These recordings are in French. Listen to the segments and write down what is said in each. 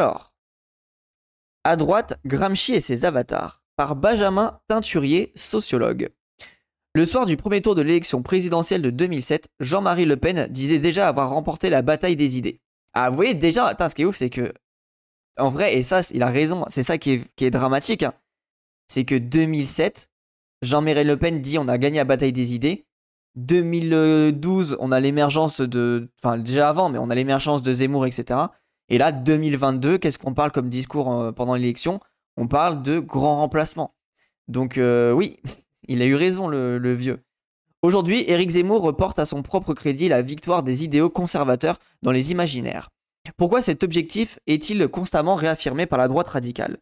Alors, à droite, Gramsci et ses avatars, par Benjamin Teinturier, sociologue. Le soir du premier tour de l'élection présidentielle de 2007, Jean-Marie Le Pen disait déjà avoir remporté la bataille des idées. Ah, vous voyez, déjà, ce qui est ouf, c'est que, en vrai, et ça, il a raison, c'est ça qui est, dramatique, hein. c'est que 2007, Jean-Marie Le Pen dit on a gagné la bataille des idées. 2012, on a l'émergence de. Enfin, déjà avant, mais on a l'émergence de Zemmour, etc. Et là, 2022, qu'est-ce qu'on parle comme discours euh, pendant l'élection? On parle de grand remplacement. Donc, euh, oui, il a eu raison, le, vieux. Aujourd'hui, Éric Zemmour reporte à son propre crédit la victoire des idéaux conservateurs dans les imaginaires. Pourquoi cet objectif est-il constamment réaffirmé par la droite radicale?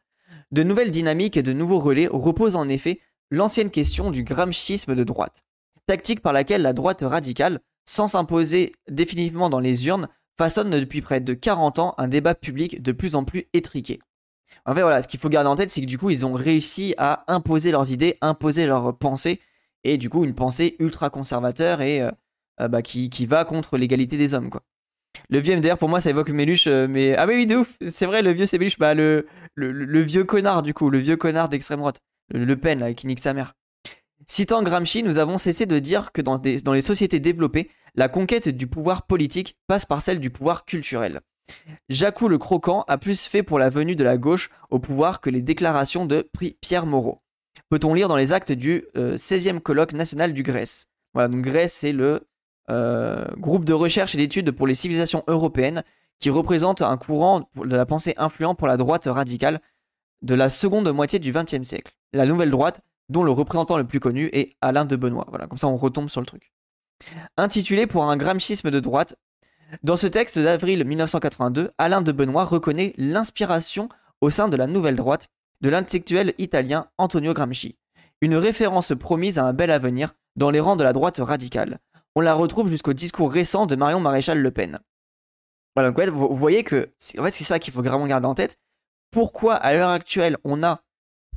De nouvelles dynamiques et de nouveaux relais reposent en effet l'ancienne question du gramschisme de droite, tactique par laquelle la droite radicale, sans s'imposer définitivement dans les urnes, façonne depuis près de 40 ans un débat public de plus en plus étriqué. En fait, voilà, ce qu'il faut garder en tête, c'est que du coup, ils ont réussi à imposer leurs idées, imposer leurs pensées, et du coup, une pensée ultra conservateur et euh, euh, bah, qui, va contre l'égalité des hommes, quoi. Le vieux MDR, pour moi, ça évoque Méluche, euh, mais. Ah, oui, de ouf, c'est vrai, le vieux, c'est Méluche, bah, le, le, vieux connard, du coup, le vieux connard d'extrême droite, le, Pen, là, qui nique sa mère. Citant Gramsci, nous avons cessé de dire que dans, les sociétés développées, la conquête du pouvoir politique passe par celle du pouvoir culturel. Jacou le Croquant a plus fait pour la venue de la gauche au pouvoir que les déclarations de Pierre Moreau. Peut-on lire dans les actes du 16e euh, colloque national du Grèce? Voilà, donc Grèce, c'est le euh, groupe de recherche et d'études pour les civilisations européennes qui représente un courant de la pensée influent pour la droite radicale de la seconde moitié du XXe siècle. La nouvelle droite, dont le représentant le plus connu est Alain de Benoît. Voilà, comme ça on retombe sur le truc. Intitulé pour un gramschisme de droite, dans ce texte d'avril 1982, Alain de Benoît reconnaît l'inspiration au sein de la nouvelle droite de l'intellectuel italien Antonio Gramsci, une référence promise à un bel avenir dans les rangs de la droite radicale. On la retrouve jusqu'au discours récent de Marion Maréchal Le Pen. Voilà, donc, vous voyez que en fait, c'est ça qu'il faut vraiment garder en tête. Pourquoi à l'heure actuelle on a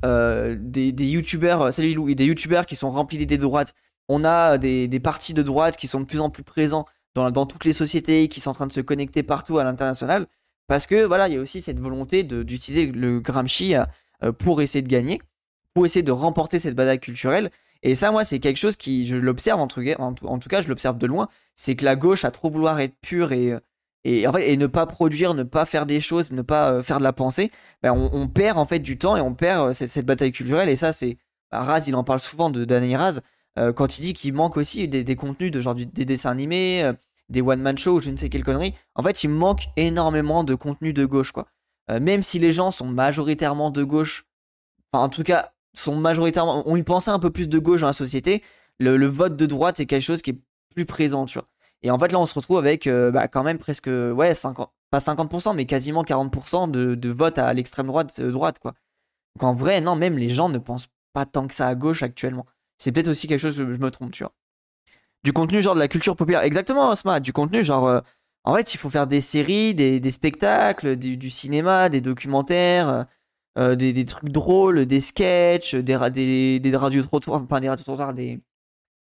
euh, des, youtubeurs, salut des youtubeurs qui sont remplis d'idées de droite, on a des, des partis de droite qui sont de plus en plus présents dans, toutes les sociétés qui sont en train de se connecter partout à l'international. Parce que voilà, il y a aussi cette volonté d'utiliser le Gramsci euh, pour essayer de gagner, pour essayer de remporter cette bataille culturelle. Et ça, moi, c'est quelque chose qui, je l'observe en, en tout cas, je l'observe de loin, c'est que la gauche a trop vouloir être pure et, et, en fait, et ne pas produire, ne pas faire des choses, ne pas euh, faire de la pensée, ben on, perd en fait du temps et on perd euh, cette, bataille culturelle. Et ça, c'est bah, Raz, il en parle souvent de Danny Raz. Euh, quand il dit qu'il manque aussi des, contenus de genre des dessins animés, des one-man shows, je ne sais quelle connerie. En fait, il manque énormément de contenu de gauche, quoi. Même si les gens sont majoritairement de gauche, enfin, en tout cas, sont majoritairement, ont une pensée un peu plus de gauche dans la société, le, vote de droite est quelque chose qui est plus présent, tu vois. Et en fait, là, on se retrouve avec bah, quand même presque, ouais, 50, pas 50%, mais quasiment 40% de, de vote à l'extrême droite, droite, quoi. Donc en vrai, non, même les gens ne pensent pas tant que ça à gauche actuellement c'est peut-être aussi quelque chose, je, me trompe, tu vois. Du contenu genre de la culture populaire. Exactement, Osma, du contenu genre. Euh, en fait, il faut faire des séries, des, spectacles, du, cinéma, des documentaires, euh, euh, des, trucs drôles, des sketchs, des, des, des radios-trottoirs, enfin des radios-trottoirs, des,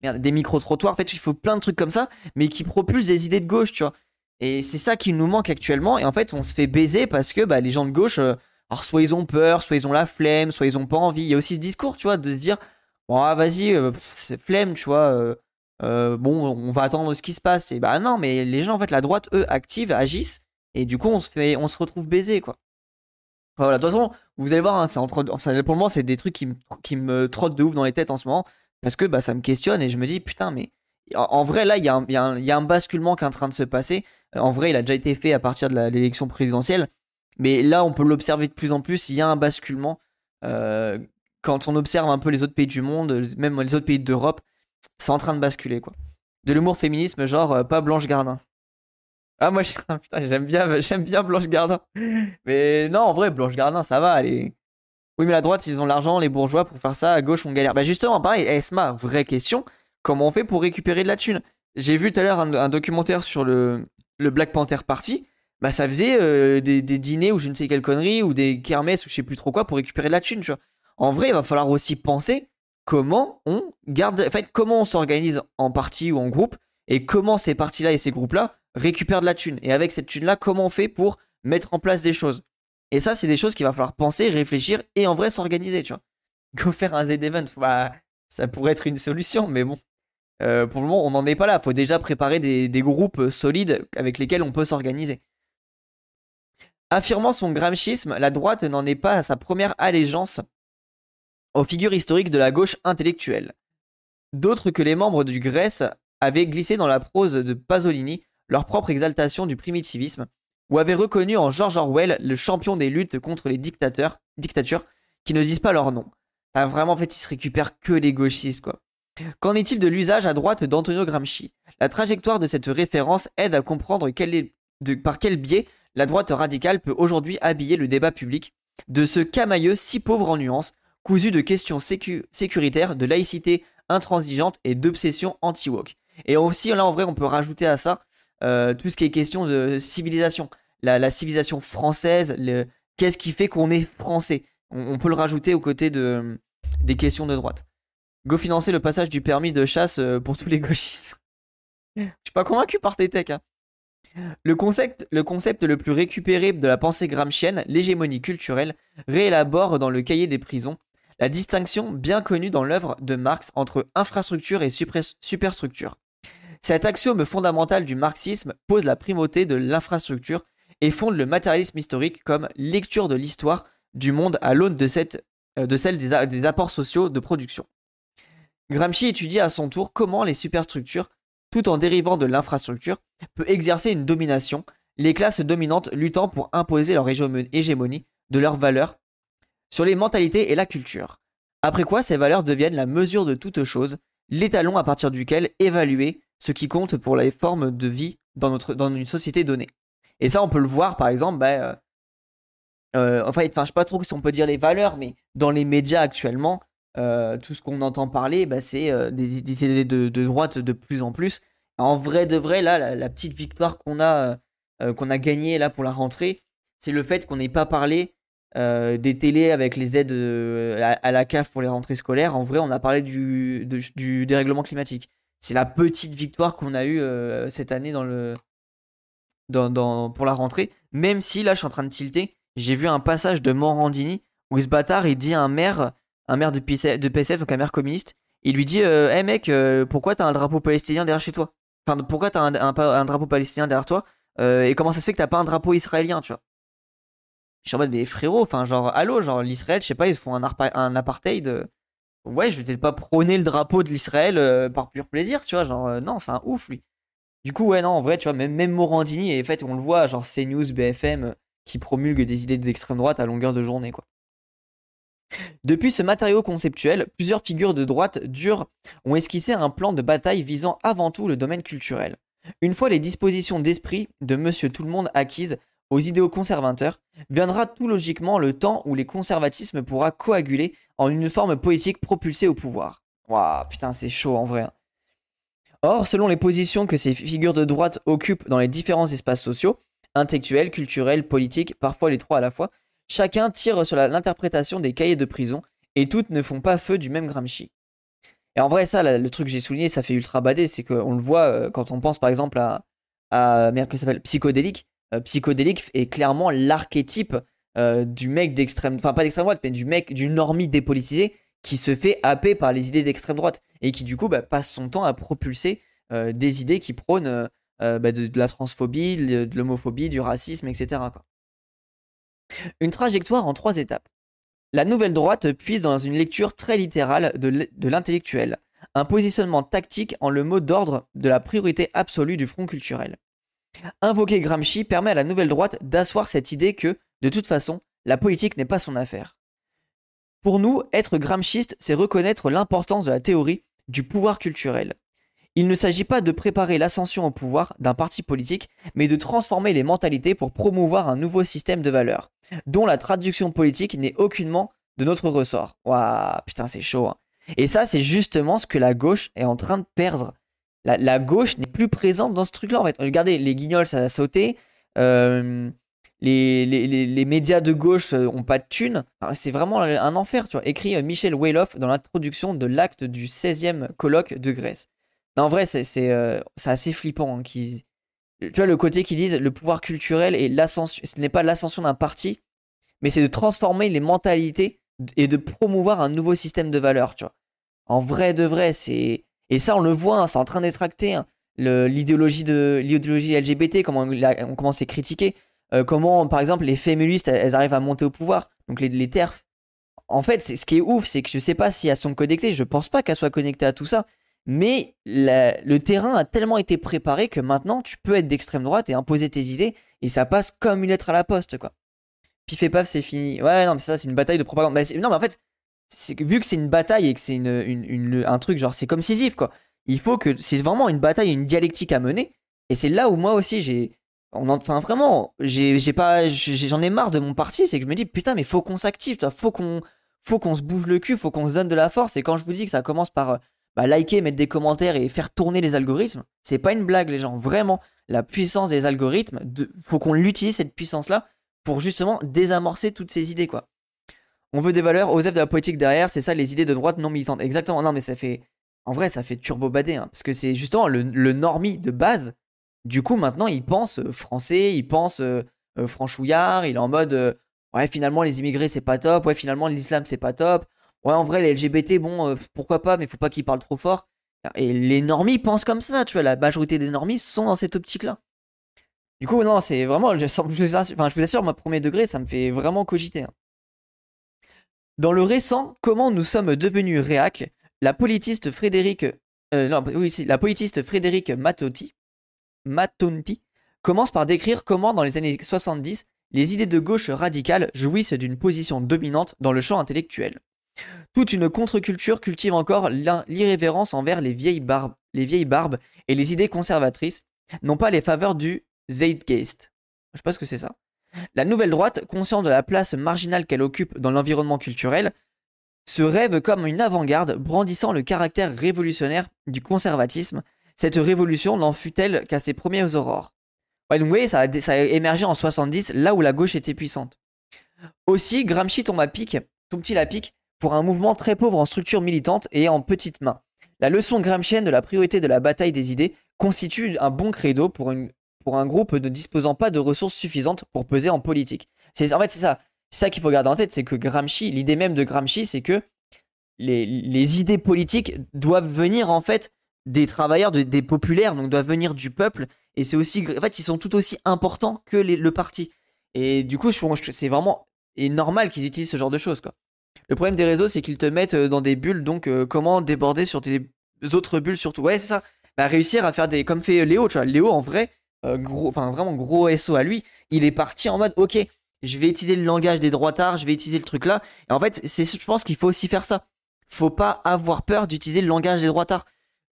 des micro-trottoirs. En fait, il faut plein de trucs comme ça, mais qui propulsent des idées de gauche, tu vois. Et c'est ça qui nous manque actuellement. Et en fait, on se fait baiser parce que bah, les gens de gauche, alors soit ils ont peur, soit ils ont la flemme, soit ils ont pas envie. Il y a aussi ce discours, tu vois, de se dire bon, ah, vas-y, euh, c'est flemme, tu vois. Euh, euh, bon, on va attendre ce qui se passe. Et bah non, mais les gens, en fait, la droite, eux, activent, agissent. Et du coup, on se, fait, on se retrouve baisé, quoi. voilà, de toute façon, vous allez voir, hein, c'est entre, pour le moment, c'est des trucs qui me, qui me trottent de ouf dans les têtes en ce moment. Parce que bah, ça me questionne et je me dis, putain, mais en, vrai, là, il y, a un basculement qui est en train de se passer. En vrai, il a déjà été fait à partir de l'élection présidentielle. Mais là, on peut l'observer de plus en plus. Il y a un basculement euh, quand on observe un peu les autres pays du monde, même les autres pays d'Europe, c'est en train de basculer, quoi. De l'humour féminisme, genre euh, pas Blanche Gardin. Ah, moi, j'aime bien, j'aime bien Blanche Gardin. Mais non, en vrai, Blanche Gardin, ça va, elle Oui, mais la droite, ils ont l'argent, les bourgeois, pour faire ça, à gauche, on galère. Bah, justement, pareil, Esma, vraie question, comment on fait pour récupérer de la thune? J'ai vu tout à l'heure un, documentaire sur le, Black Panther Party. Bah, ça faisait euh, des, dîners ou je ne sais quelle connerie, ou des kermesses ou je sais plus trop quoi pour récupérer de la thune, en vrai, il va falloir aussi penser comment on garde, en fait, comment on s'organise en partie ou en groupe et comment ces parties-là et ces groupes-là récupèrent de la thune. Et avec cette thune-là, comment on fait pour mettre en place des choses? Et ça, c'est des choses qu'il va falloir penser, réfléchir et en vrai s'organiser, tu vois. Go faire un Z-Event, ça pourrait être une solution, mais bon. Euh, pour le moment, on n'en est pas là. Il faut déjà préparer des, groupes solides avec lesquels on peut s'organiser. Affirmant son gramschisme, la droite n'en est pas à sa première allégeance aux figures historiques de la gauche intellectuelle. D'autres que les membres du Grèce avaient glissé dans la prose de Pasolini leur propre exaltation du primitivisme, ou avaient reconnu en George Orwell le champion des luttes contre les dictateurs, dictatures qui ne disent pas leur nom. vraiment, en fait, ils se récupèrent que les gauchistes, quoi. Qu'en est-il de l'usage à droite d'Antonio Gramsci? La trajectoire de cette référence aide à comprendre par quel biais la droite radicale peut aujourd'hui habiller le débat public de ce camailleux si pauvre en nuances, cousu de questions sécuritaires, de laïcité intransigeante et d'obsession anti-woke. Et aussi, là en vrai, on peut rajouter à ça euh, tout ce qui est question de civilisation. La, civilisation française, qu'est-ce qui fait qu'on est français? On, peut le rajouter aux côtés de, des questions de droite. Go financer le passage du permis de chasse euh, pour tous les gauchistes. Je suis pas convaincu par tes techs. Hein. Le concept, le concept le plus récupéré de la pensée gramscienne, l'hégémonie culturelle, réélabore dans le cahier des prisons la distinction bien connue dans l'œuvre de Marx entre infrastructure et superstructure. Cet axiome fondamental du marxisme pose la primauté de l'infrastructure et fonde le matérialisme historique comme lecture de l'histoire du monde à l'aune de, euh, celle des apports sociaux de production. Gramsci étudie à son tour comment les superstructures, tout en dérivant de l'infrastructure, peuvent exercer une domination, les classes dominantes luttant pour imposer leur hégémonie de leurs valeurs sur les mentalités et la culture. Après quoi, ces valeurs deviennent la mesure de toute chose, l'étalon à partir duquel évaluer ce qui compte pour les formes de vie dans, notre, dans une société donnée. Et ça, on peut le voir, par exemple, bah, euh, euh, enfin, enfin, je sais pas trop si on peut dire les valeurs, mais dans les médias actuellement, euh, tout ce qu'on entend parler, bah, c'est euh, des, idées de, droite de plus en plus. En vrai de vrai, là, la, petite victoire qu'on a, qu'on a gagnée là pour la rentrée, c'est le fait qu'on n'ait pas parlé des télés avec les aides à, la CAF pour les rentrées scolaires. En vrai, on a parlé du, du dérèglement climatique. C'est la petite victoire qu'on a eue cette année dans le, dans, dans, pour la rentrée. Même si là, je suis en train de tilter, j'ai vu un passage de Morandini où ce bâtard il dit à un maire un maire de, PSF, donc un maire communiste. Il lui dit euh, Hey mec, euh, pourquoi t'as un drapeau palestinien derrière chez toi? Enfin, pourquoi t'as un, drapeau palestinien derrière toi? Euh, Et comment ça se fait que t'as pas un drapeau israélien, tu vois? Je suis en mode, mais frérot, enfin, genre, allô, genre, l'Israël, je sais pas, ils font un, apartheid. Ouais, je vais peut-être pas prôner le drapeau de l'Israël par pur plaisir, tu vois, genre, non, c'est un ouf, lui. Du coup, ouais, non, en vrai, tu vois, même, Morandini, et en fait, on le voit, genre, CNews, BFM, qui promulguent des idées d'extrême droite à longueur de journée, quoi. Depuis ce matériau conceptuel, plusieurs figures de droite dure ont esquissé un plan de bataille visant avant tout le domaine culturel. Une fois les dispositions d'esprit de Monsieur Tout-le-Monde acquises aux idéaux conservateurs, viendra tout logiquement le temps où les conservatismes pourra coaguler en une forme poétique propulsée au pouvoir. Waouh, putain, c'est chaud en vrai. Hein. Or, selon les positions que ces figures de droite occupent dans les différents espaces sociaux, intellectuels, culturels, politiques, parfois les trois à la fois, Chacun tire sur l'interprétation des cahiers de prison et toutes ne font pas feu du même Gramsci. Et en vrai, ça, le truc que j'ai souligné, ça fait ultra badé, c'est qu'on le voit euh, quand on pense par exemple à, à merde, que s'appelle Psychodélique. Euh, psychodélique est clairement l'archétype euh, du mec d'extrême, enfin pas d'extrême droite, mais du mec, du normie dépolitisé qui se fait happer par les idées d'extrême droite et qui du coup bah, passe son temps à propulser des idées qui prônent bah, de, la transphobie, de l'homophobie, du racisme, etc. Une trajectoire en trois étapes. La nouvelle droite puise dans une lecture très littérale de l'intellectuel, un positionnement tactique en le mot d'ordre de la priorité absolue du front culturel. Invoquer Gramsci permet à la nouvelle droite d'asseoir cette idée que, de toute façon, la politique n'est pas son affaire. Pour nous, être gramschiste, c'est reconnaître l'importance de la théorie du pouvoir culturel, il ne s'agit pas de préparer l'ascension au pouvoir d'un parti politique, mais de transformer les mentalités pour promouvoir un nouveau système de valeurs, dont la traduction politique n'est aucunement de notre ressort. Waouh, putain, c'est chaud. Hein. Et ça, c'est justement ce que la gauche est en train de perdre. La, gauche n'est plus présente dans ce truc-là, en fait. Regardez, les guignols, ça a sauté. Euh, les, médias de gauche euh, ont pas de thunes. C'est vraiment un enfer, tu vois. Écrit euh, Michel Weiloff dans l'introduction de l'acte du 16e colloque de Grèce en vrai, c'est assez flippant. Hein, tu vois, le côté qui disent le pouvoir culturel et l'ascension, ce n'est pas l'ascension d'un parti, mais c'est de transformer les mentalités et de promouvoir un nouveau système de valeurs, tu vois. En vrai de vrai, c'est et ça on le voit, hein, c'est en train d'être acté. Hein. L'idéologie de l'idéologie LGBT, comment on, commence à critiquer, euh, comment par exemple les féministes elles, arrivent à monter au pouvoir, donc les, TERF. En fait, ce qui est ouf, c'est que je sais pas si elles sont connectées, je pense pas qu'elles soient connectées à tout ça, mais le terrain a tellement été préparé que maintenant tu peux être d'extrême droite et imposer tes idées et ça passe comme une lettre à la poste quoi. Pif et paf, c'est fini. Ouais, non, mais ça, c'est une bataille de propagande. Bah, non, mais en fait, vu que c'est une bataille et que c'est une, un truc genre, c'est comme Sisyphe quoi. Il faut que c'est vraiment une bataille, une dialectique à mener. Et c'est là où moi aussi j'ai, enfin vraiment, j'ai pas, j'en ai marre de mon parti, c'est que je me dis putain, mais faut qu'on s'active, faut qu'on, faut qu'on se bouge le cul, faut qu'on se donne de la force. Et quand je vous dis que ça commence par bah, liker, mettre des commentaires et faire tourner les algorithmes, c'est pas une blague les gens. Vraiment, la puissance des algorithmes, faut qu'on l'utilise cette puissance là pour justement désamorcer toutes ces idées quoi. On veut des valeurs, Osef de la politique derrière, c'est ça les idées de droite non militantes. Exactement, non mais ça fait... En vrai ça fait turbo badé, hein, parce que c'est justement le, le normie de base. Du coup maintenant il pense euh, français, il pense euh, euh, franchouillard, il est en mode... ouais finalement les immigrés c'est pas top, ouais finalement l'islam c'est pas top. Ouais en vrai les LGBT bon pourquoi pas mais faut pas qu'ils parlent trop fort. Et les normies pensent comme ça, tu vois, la majorité des normies sont dans cette optique là. Du coup, non, c'est vraiment, je, je, je vous assure, moi, premier degré, ça me fait vraiment cogiter. Hein. Dans le récent Comment nous sommes devenus réac, la politiste Frédéric, Matotti, Matonti commence par décrire comment, dans les années 70, les idées de gauche radicales jouissent d'une position dominante dans le champ intellectuel. Toute une contre-culture cultive encore l'irrévérence envers les vieilles, barbes, les vieilles barbes et les idées conservatrices, non pas les faveurs du Zeitgeist. Je sais que c'est ça. La nouvelle droite, consciente de la place marginale qu'elle occupe dans l'environnement culturel, se rêve comme une avant-garde brandissant le caractère révolutionnaire du conservatisme. Cette révolution n'en fut-elle qu'à ses premières aurores. Voyez, ça a, ça a, émergé en 70, là où la gauche était puissante. Aussi, Gramsci tombe à pic, tombe-t-il à pic, pour un mouvement très pauvre en structure militante et en petites mains. La leçon gramscienne de la priorité de la bataille des idées constitue un bon credo pour une pour un groupe ne disposant pas de ressources suffisantes pour peser en politique. C'est en fait c'est ça, c'est ça qu'il faut garder en tête, c'est que Gramsci, l'idée même de Gramsci, c'est que les, idées politiques doivent venir en fait des travailleurs, des populaires, donc doivent venir du peuple, et c'est aussi, en fait, ils sont tout aussi importants que le parti. Et du coup, c'est vraiment et normal qu'ils utilisent ce genre de choses, quoi. Le problème des réseaux, c'est qu'ils te mettent euh, dans des bulles, donc euh, comment déborder sur tes autres bulles surtout. Ouais, c'est ça. Bah, réussir à faire des. Comme fait Léo, tu vois. Léo, en vrai, euh, gros, enfin vraiment gros SO à lui, il est parti en mode ok, je vais utiliser le langage des droitards, je vais utiliser le truc là. Et en fait, c'est, je pense qu'il faut aussi faire ça. Faut pas avoir peur d'utiliser le langage des droitards.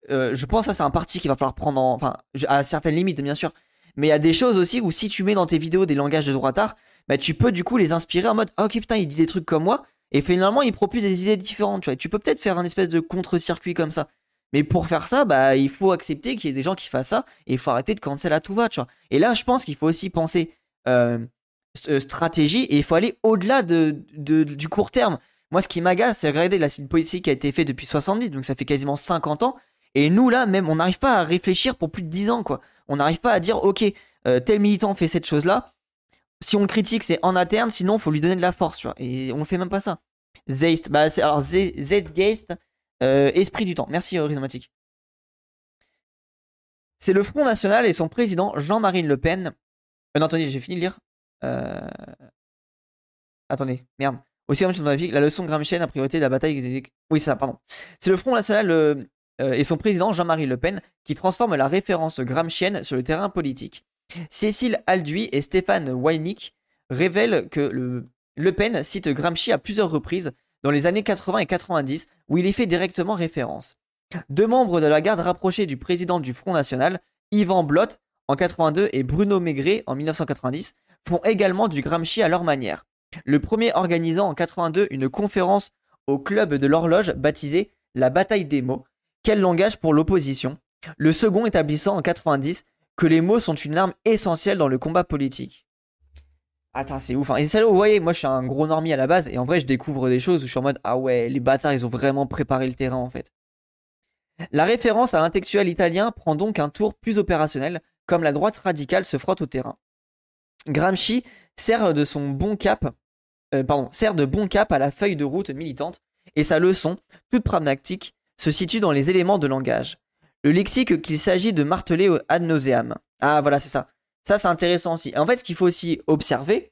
Euh, je pense que ça c'est un parti qu'il va falloir prendre en, enfin à certaines limites bien sûr. Mais il y a des choses aussi où si tu mets dans tes vidéos des langages de droitards, bah tu peux du coup les inspirer en mode ah, ok putain il dit des trucs comme moi et finalement il propose des idées différentes. Tu vois, tu peux peut-être faire un espèce de contre-circuit comme ça. Mais pour faire ça, bah, il faut accepter qu'il y ait des gens qui fassent ça et il faut arrêter de cancel à tout va, tu vois. Et là, je pense qu'il faut aussi penser euh, euh, stratégie et il faut aller au-delà de, du court terme. Moi, ce qui m'agace, c'est regarder la une politique qui a été faite depuis 70, donc ça fait quasiment 50 ans. Et nous, là, même, on n'arrive pas à réfléchir pour plus de 10 ans, quoi. On n'arrive pas à dire, ok, euh, tel militant fait cette chose-là. Si on le critique, c'est en interne, sinon, il faut lui donner de la force, tu vois. Et on ne fait même pas ça. Zeist, bah, alors Zgeist, euh, esprit du temps. Merci, euh, Rhizomatique. C'est le Front National et son président, Jean-Marie Le Pen. Euh, non, attendez, j'ai fini de lire. Attendez, merde. Aussi, la leçon Gramscienne a priorité de la bataille. Oui, ça, pardon. C'est le Front National et son président, Jean-Marie Le Pen, qui transforme la référence gramscienne sur le terrain politique. Cécile Alduy et Stéphane Weinig révèlent que le, Le Pen cite Gramsci à plusieurs reprises dans les années 80 et 90, où il y fait directement référence. Deux membres de la garde rapprochée du président du Front National, Yvan Blot en 82 et Bruno Maigret en 1990, font également du Gramsci à leur manière. Le premier organisant en 82 une conférence au club de l'horloge baptisée La bataille des mots, quel langage pour l'opposition, le second établissant en 90 que les mots sont une arme essentielle dans le combat politique. Attends, c'est ouf. Hein. Et là vous voyez, moi je suis un gros normie à la base, et en vrai je découvre des choses où je suis en mode Ah ouais, les bâtards ils ont vraiment préparé le terrain en fait. La référence à l'intellectuel italien prend donc un tour plus opérationnel, comme la droite radicale se frotte au terrain. Gramsci sert de son bon cap pardon, sert de bon cap à la feuille de route militante, et sa leçon, toute pragmatique, se situe dans les éléments de langage. Le lexique qu'il s'agit de marteler ad nauseam. Ah voilà, c'est ça. Ça, c'est intéressant aussi. En fait, ce qu'il faut aussi observer,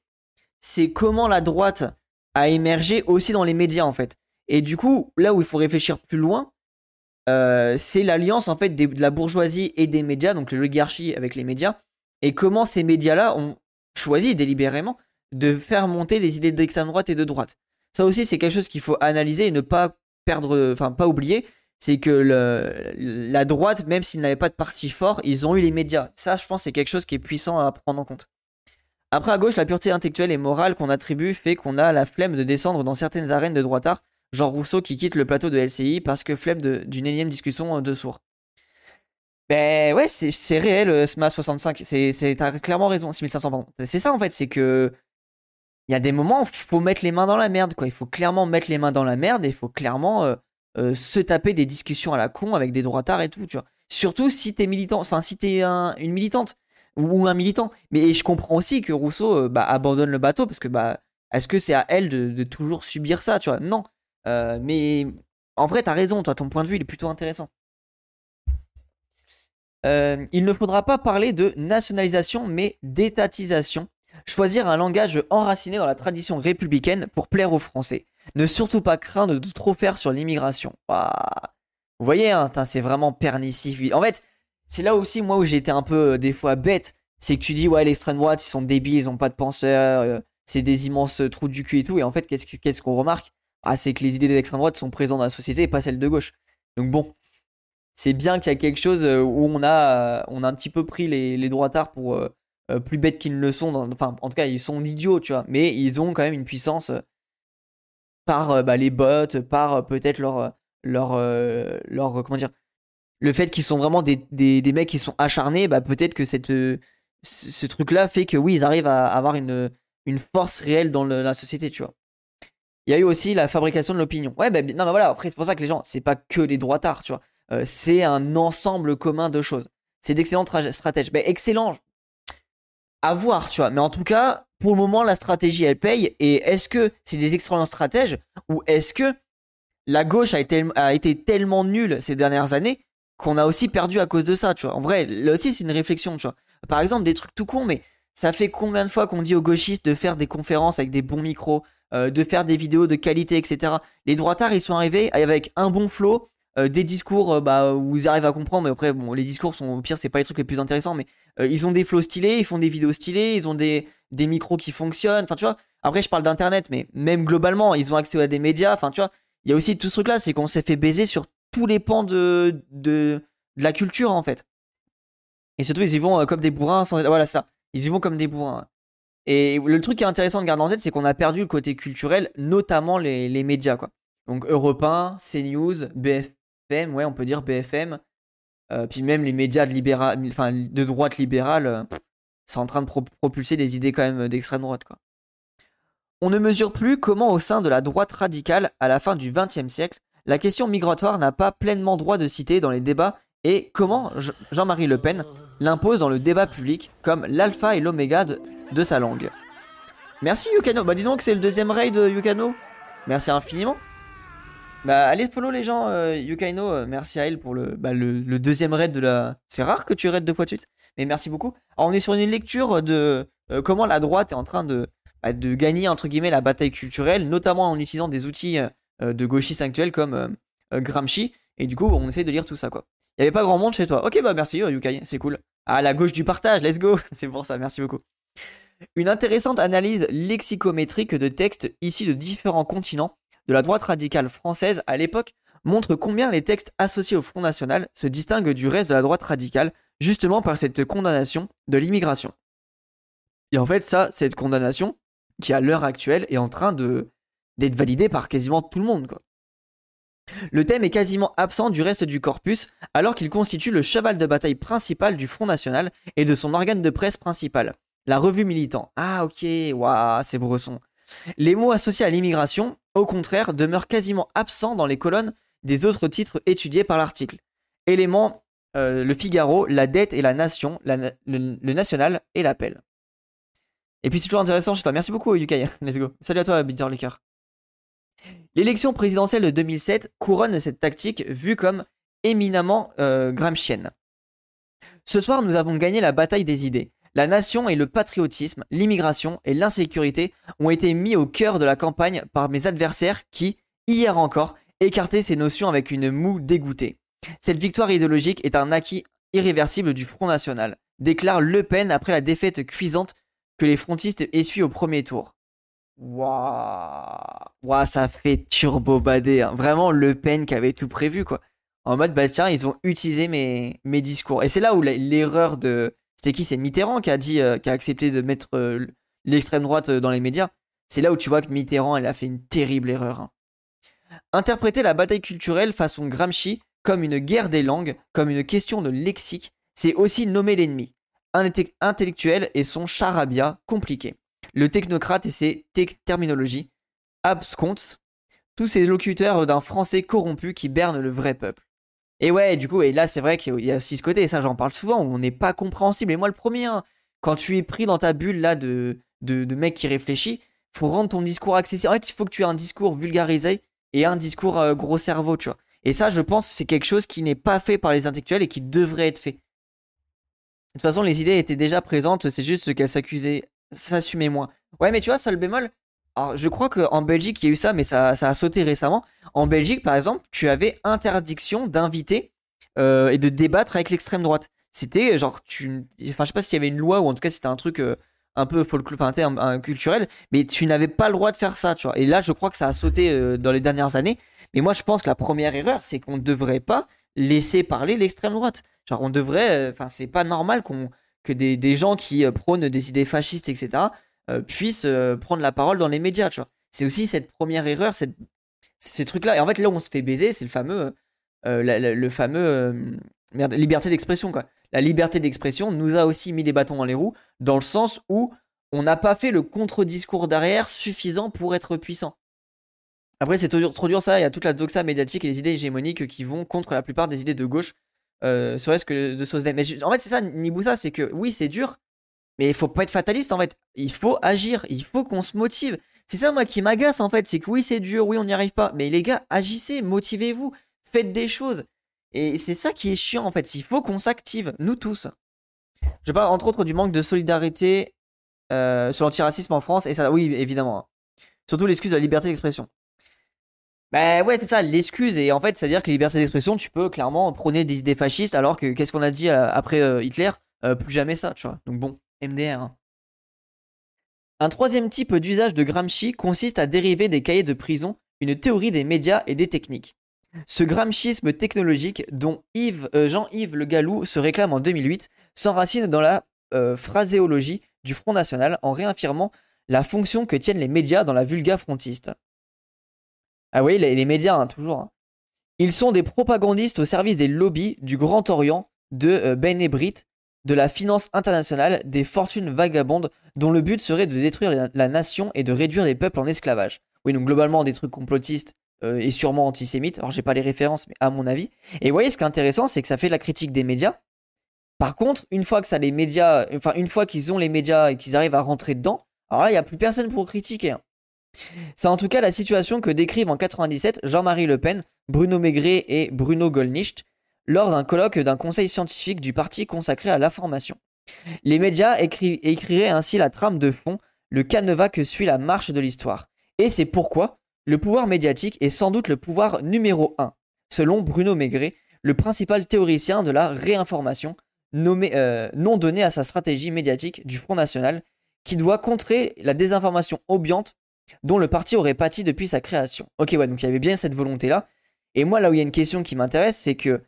c'est comment la droite a émergé aussi dans les médias, en fait. Et du coup, là où il faut réfléchir plus loin, euh, c'est l'alliance en fait de la bourgeoisie et des médias, donc l'oligarchie avec les médias, et comment ces médias-là ont choisi délibérément de faire monter les idées d'extrême droite et de droite. Ça aussi, c'est quelque chose qu'il faut analyser et ne pas perdre, enfin pas oublier, c'est que la droite, même s'ils n'avaient pas de parti fort, ils ont eu les médias. Ça, je pense, c'est quelque chose qui est puissant à prendre en compte. Après, à gauche, la pureté intellectuelle et morale qu'on attribue fait qu'on a la flemme de descendre dans certaines arènes de droitard genre Rousseau qui quitte le plateau de LCI parce que flemme d'une énième discussion de sourds. Ben ouais, c'est réel, euh, SMA 65. C'est, t'as clairement raison, 6500, pardon. C'est ça en fait, c'est que. Il y a des moments où il faut mettre les mains dans la merde, quoi. Il faut clairement mettre les mains dans la merde et il faut clairement euh, euh, se taper des discussions à la con avec des droitards et tout. Surtout si t'es militant, enfin si t'es un, une militante ou un militant. Mais je comprends aussi que Rousseau bah, abandonne le bateau parce que bah est-ce que c'est à elle de, toujours subir ça, tu vois? Non. Euh, mais en vrai, t'as raison, toi, ton point de vue, il est plutôt intéressant. Euh, il ne faudra pas parler de nationalisation, mais d'étatisation. Choisir un langage enraciné dans la tradition républicaine pour plaire aux Français. Ne surtout pas craindre de trop faire sur l'immigration. Vous voyez, hein, c'est vraiment pernicieux. En fait, c'est là aussi, moi, où été un peu, euh, des fois, bête. C'est que tu dis, ouais, l'extrême droite, ils sont débiles, ils ont pas de penseurs, c'est des immenses trous du cul et tout. Et en fait, qu'est-ce qu'on remarque? Ah, c'est que les idées d'extrême droite sont présentes dans la société et pas celles de gauche. Donc bon, c'est bien qu'il y a quelque chose euh, où on a, euh, on a un petit peu pris les, les droitards pour euh, plus bêtes qu'ils ne le sont. enfin, en tout cas, ils sont idiots, tu vois. Mais ils ont quand même une puissance par bah, les bots, par peut-être leur, leur, leur, comment dire, le fait qu'ils sont vraiment des, des, des, mecs qui sont acharnés, bah, peut-être que cette, ce truc-là fait que oui, ils arrivent à avoir une, une force réelle dans la société, tu vois il y a eu aussi la fabrication de l'opinion. Ouais, ben non, mais voilà, après, c'est pour ça que les gens, c'est pas que les droitards, tu vois. Euh, c'est un ensemble commun de choses. C'est d'excellentes stratèges. Ben, excellent. À voir, tu vois. Mais en tout cas, pour le moment, la stratégie, elle paye. Et est-ce que c'est des excellents stratèges ou est-ce que la gauche a été, tellement nulle ces dernières années qu'on a aussi perdu à cause de ça, tu vois? En vrai, là aussi, c'est une réflexion, tu vois. Par exemple, des trucs tout cons, mais ça fait combien de fois qu'on dit aux gauchistes de faire des conférences avec des bons micros, euh, de faire des vidéos de qualité, etc. Les droitards, ils sont arrivés avec un bon flow, euh, des discours euh, bah, où ils arrivent à comprendre, mais après, bon, les discours sont au pire, c'est pas les trucs les plus intéressants, mais ils ont des flows stylés, ils font des vidéos stylées, ils ont des, des micros qui fonctionnent, enfin, tu vois. Après, je parle d'internet, mais même globalement, ils ont accès à des médias, enfin, tu vois. Il y a aussi tout ce truc-là, c'est qu'on s'est fait baiser sur tous les pans de, de, de, la culture, en fait. Et surtout, ils y vont comme des bourrins, voilà ça. Ils y vont comme des bourrins. Et le truc qui est intéressant de garder en tête, c'est qu'on a perdu le côté culturel, notamment les, médias, quoi. Donc Europe 1, CNews, Ouais, on peut dire BFM, euh, puis même les médias de, de droite libérale, euh, c'est en train de propulser des idées quand même d'extrême droite, quoi. On ne mesure plus comment au sein de la droite radicale, à la fin du XXe siècle, la question migratoire n'a pas pleinement droit de citer dans les débats et comment Jean-Marie Le Pen l'impose dans le débat public comme l'alpha et l'oméga de, de sa langue. Merci Yukano. Bah dis donc c'est le deuxième raid de Yukano. Merci infiniment. Bah allez follow les gens euh, Yukano. Euh, merci à elle pour le, bah, le, deuxième raid de la... C'est rare que tu raides deux fois de suite. Mais merci beaucoup. Alors on est sur une lecture de euh, comment la droite est en train de, bah, de gagner entre guillemets la bataille culturelle, notamment en utilisant des outils de gauchistes actuels comme Gramsci. Et du coup on essaie de lire tout ça quoi. Il n'y avait pas grand monde chez toi. Ok bah merci Yukai, c'est cool. À la gauche du partage, let's go. c'est pour ça, merci beaucoup. Une intéressante analyse lexicométrique de textes issus de différents continents de la droite radicale française à l'époque montre combien les textes associés au Front National se distinguent du reste de la droite radicale, justement par cette condamnation de l'immigration. Et en fait, ça, cette condamnation, qui à l'heure actuelle est en train de d'être validée par quasiment tout le monde. Le thème est quasiment absent du reste du corpus, alors qu'il constitue le cheval de bataille principal du Front National et de son organe de presse principal. La revue militant. Ah ok, waouh, c'est bresson. Les mots associés à l'immigration, au contraire, demeurent quasiment absents dans les colonnes des autres titres étudiés par l'article. Éléments, euh, le Figaro, la dette et la nation, le, national et l'appel. Et puis c'est toujours intéressant chez toi. Merci beaucoup, Yukai. Let's go. Salut à toi, Bitter Liquor. L'élection présidentielle de 2007 couronne cette tactique vue comme éminemment euh. Ce soir, nous avons gagné la bataille des idées. La nation et le patriotisme, l'immigration et l'insécurité ont été mis au cœur de la campagne par mes adversaires qui, hier encore, écartaient ces notions avec une moue dégoûtée. Cette victoire idéologique est un acquis irréversible du Front National, déclare Le Pen après la défaite cuisante que les frontistes essuient au premier tour. Waouh, ça fait turbo badé. Hein. Vraiment Le Pen qui avait tout prévu, quoi. En mode, bah tiens, ils ont utilisé mes discours. Et c'est là où l'erreur de. C'était qui? C'est Mitterrand qui a dit, euh, qui a accepté de mettre euh, l'extrême droite euh, dans les médias. C'est là où tu vois que Mitterrand, elle a fait une terrible erreur. Hein. Interpréter la bataille culturelle façon Gramsci comme une guerre des langues, comme une question de lexique, c'est aussi nommer l'ennemi. Un intellectuel et son charabia compliqué. Le technocrate et ses terminologies. Absconce. Tous ces locuteurs d'un français corrompu qui berne le vrai peuple. Et ouais, du coup, et là, c'est vrai qu'il y a aussi ce côté, et ça, j'en parle souvent, on n'est pas compréhensible. Et moi, le premier, hein, quand tu es pris dans ta bulle là de, de, mec qui réfléchit, faut rendre ton discours accessible. En fait, il faut que tu aies un discours vulgarisé et un discours euh, gros cerveau, tu vois. Et ça, je pense, c'est quelque chose qui n'est pas fait par les intellectuels et qui devrait être fait. De toute façon, les idées étaient déjà présentes, c'est juste qu'elles s'accusaient, s'assumaient moins. Ouais, mais tu vois, seul bémol, alors, je crois qu'en Belgique, il y a eu ça, mais ça, a sauté récemment. En Belgique, par exemple, tu avais interdiction d'inviter euh, et de débattre avec l'extrême droite. C'était genre, tu... enfin, je sais pas s'il y avait une loi ou en tout cas c'était un truc euh, un peu enfin, un, culturel, mais tu n'avais pas le droit de faire ça, tu vois. Et là, je crois que ça a sauté euh, dans les dernières années. Mais moi, je pense que la première erreur, c'est qu'on ne devrait pas laisser parler l'extrême droite. Genre, on devrait, enfin, c'est pas normal qu'on que des, des gens qui prônent des idées fascistes, etc euh, puissent euh, prendre la parole dans les médias. C'est aussi cette première erreur, ces trucs-là. Et en fait, là où on se fait baiser, c'est le fameux, euh, le fameux liberté d'expression, quoi. La liberté d'expression nous a aussi mis des bâtons dans les roues, dans le sens où on n'a pas fait le contre-discours derrière suffisant pour être puissant. Après, c'est trop dur, ça. Il y a toute la doxa médiatique et les idées hégémoniques qui vont contre la plupart des idées de gauche, euh, serait-ce que de Sosdem. Mais en fait, c'est ça, Niboussa, c'est que oui, c'est dur, mais il faut pas être fataliste en fait. Il faut agir, il faut qu'on se motive. C'est ça moi qui m'agace en fait, c'est que oui c'est dur, oui on n'y arrive pas, mais les gars agissez, motivez-vous, faites des choses. Et c'est ça qui est chiant en fait, il faut qu'on s'active, nous tous. Je parle entre autres du manque de solidarité euh, sur l'antiracisme en France, et ça oui évidemment. Hein. Surtout l'excuse de la liberté d'expression. Bah ouais c'est ça, l'excuse, et en fait c'est à dire que la liberté d'expression tu peux clairement prôner des idées fascistes alors que qu'est-ce qu'on a dit euh, après euh, Hitler? Plus jamais ça, tu vois. Donc bon. Un troisième type d'usage de Gramsci consiste à dériver des cahiers de prison une théorie des médias et des techniques. Ce gramscisme technologique dont euh, Jean-Yves Le Gallou se réclame en 2008 s'enracine dans la euh, phraséologie du Front National en réaffirmant la fonction que tiennent les médias dans la vulga frontiste. Ah oui, les, médias, hein, toujours. Hein. Ils sont des propagandistes au service des lobbies du Grand Orient de euh, Ben Ebrit de la finance internationale, des fortunes vagabondes dont le but serait de détruire la nation et de réduire les peuples en esclavage. Oui, donc globalement des trucs complotistes euh, et sûrement antisémites. Alors j'ai pas les références, mais à mon avis. Et vous voyez, ce qui est intéressant, c'est que ça fait la critique des médias. Par contre, une fois que ça les médias, une fois qu'ils ont les médias et qu'ils arrivent à rentrer dedans, alors là, il n'y a plus personne pour critiquer. Hein. C'est en tout cas la situation que décrivent en 97 Jean-Marie Le Pen, Bruno Maigret et Bruno Gollnicht lors d'un colloque d'un conseil scientifique du parti consacré à l'information. Les médias écriraient ainsi la trame de fond, le canevas que suit la marche de l'histoire. Et c'est pourquoi le pouvoir médiatique est sans doute le pouvoir numéro un, selon Bruno Maigret, le principal théoricien de la réinformation, nommé, euh, non donné à sa stratégie médiatique du Front National, qui doit contrer la désinformation ambiante dont le parti aurait pâti depuis sa création. Ok, ouais, donc il y avait bien cette volonté-là. Et moi, là où il y a une question qui m'intéresse, c'est que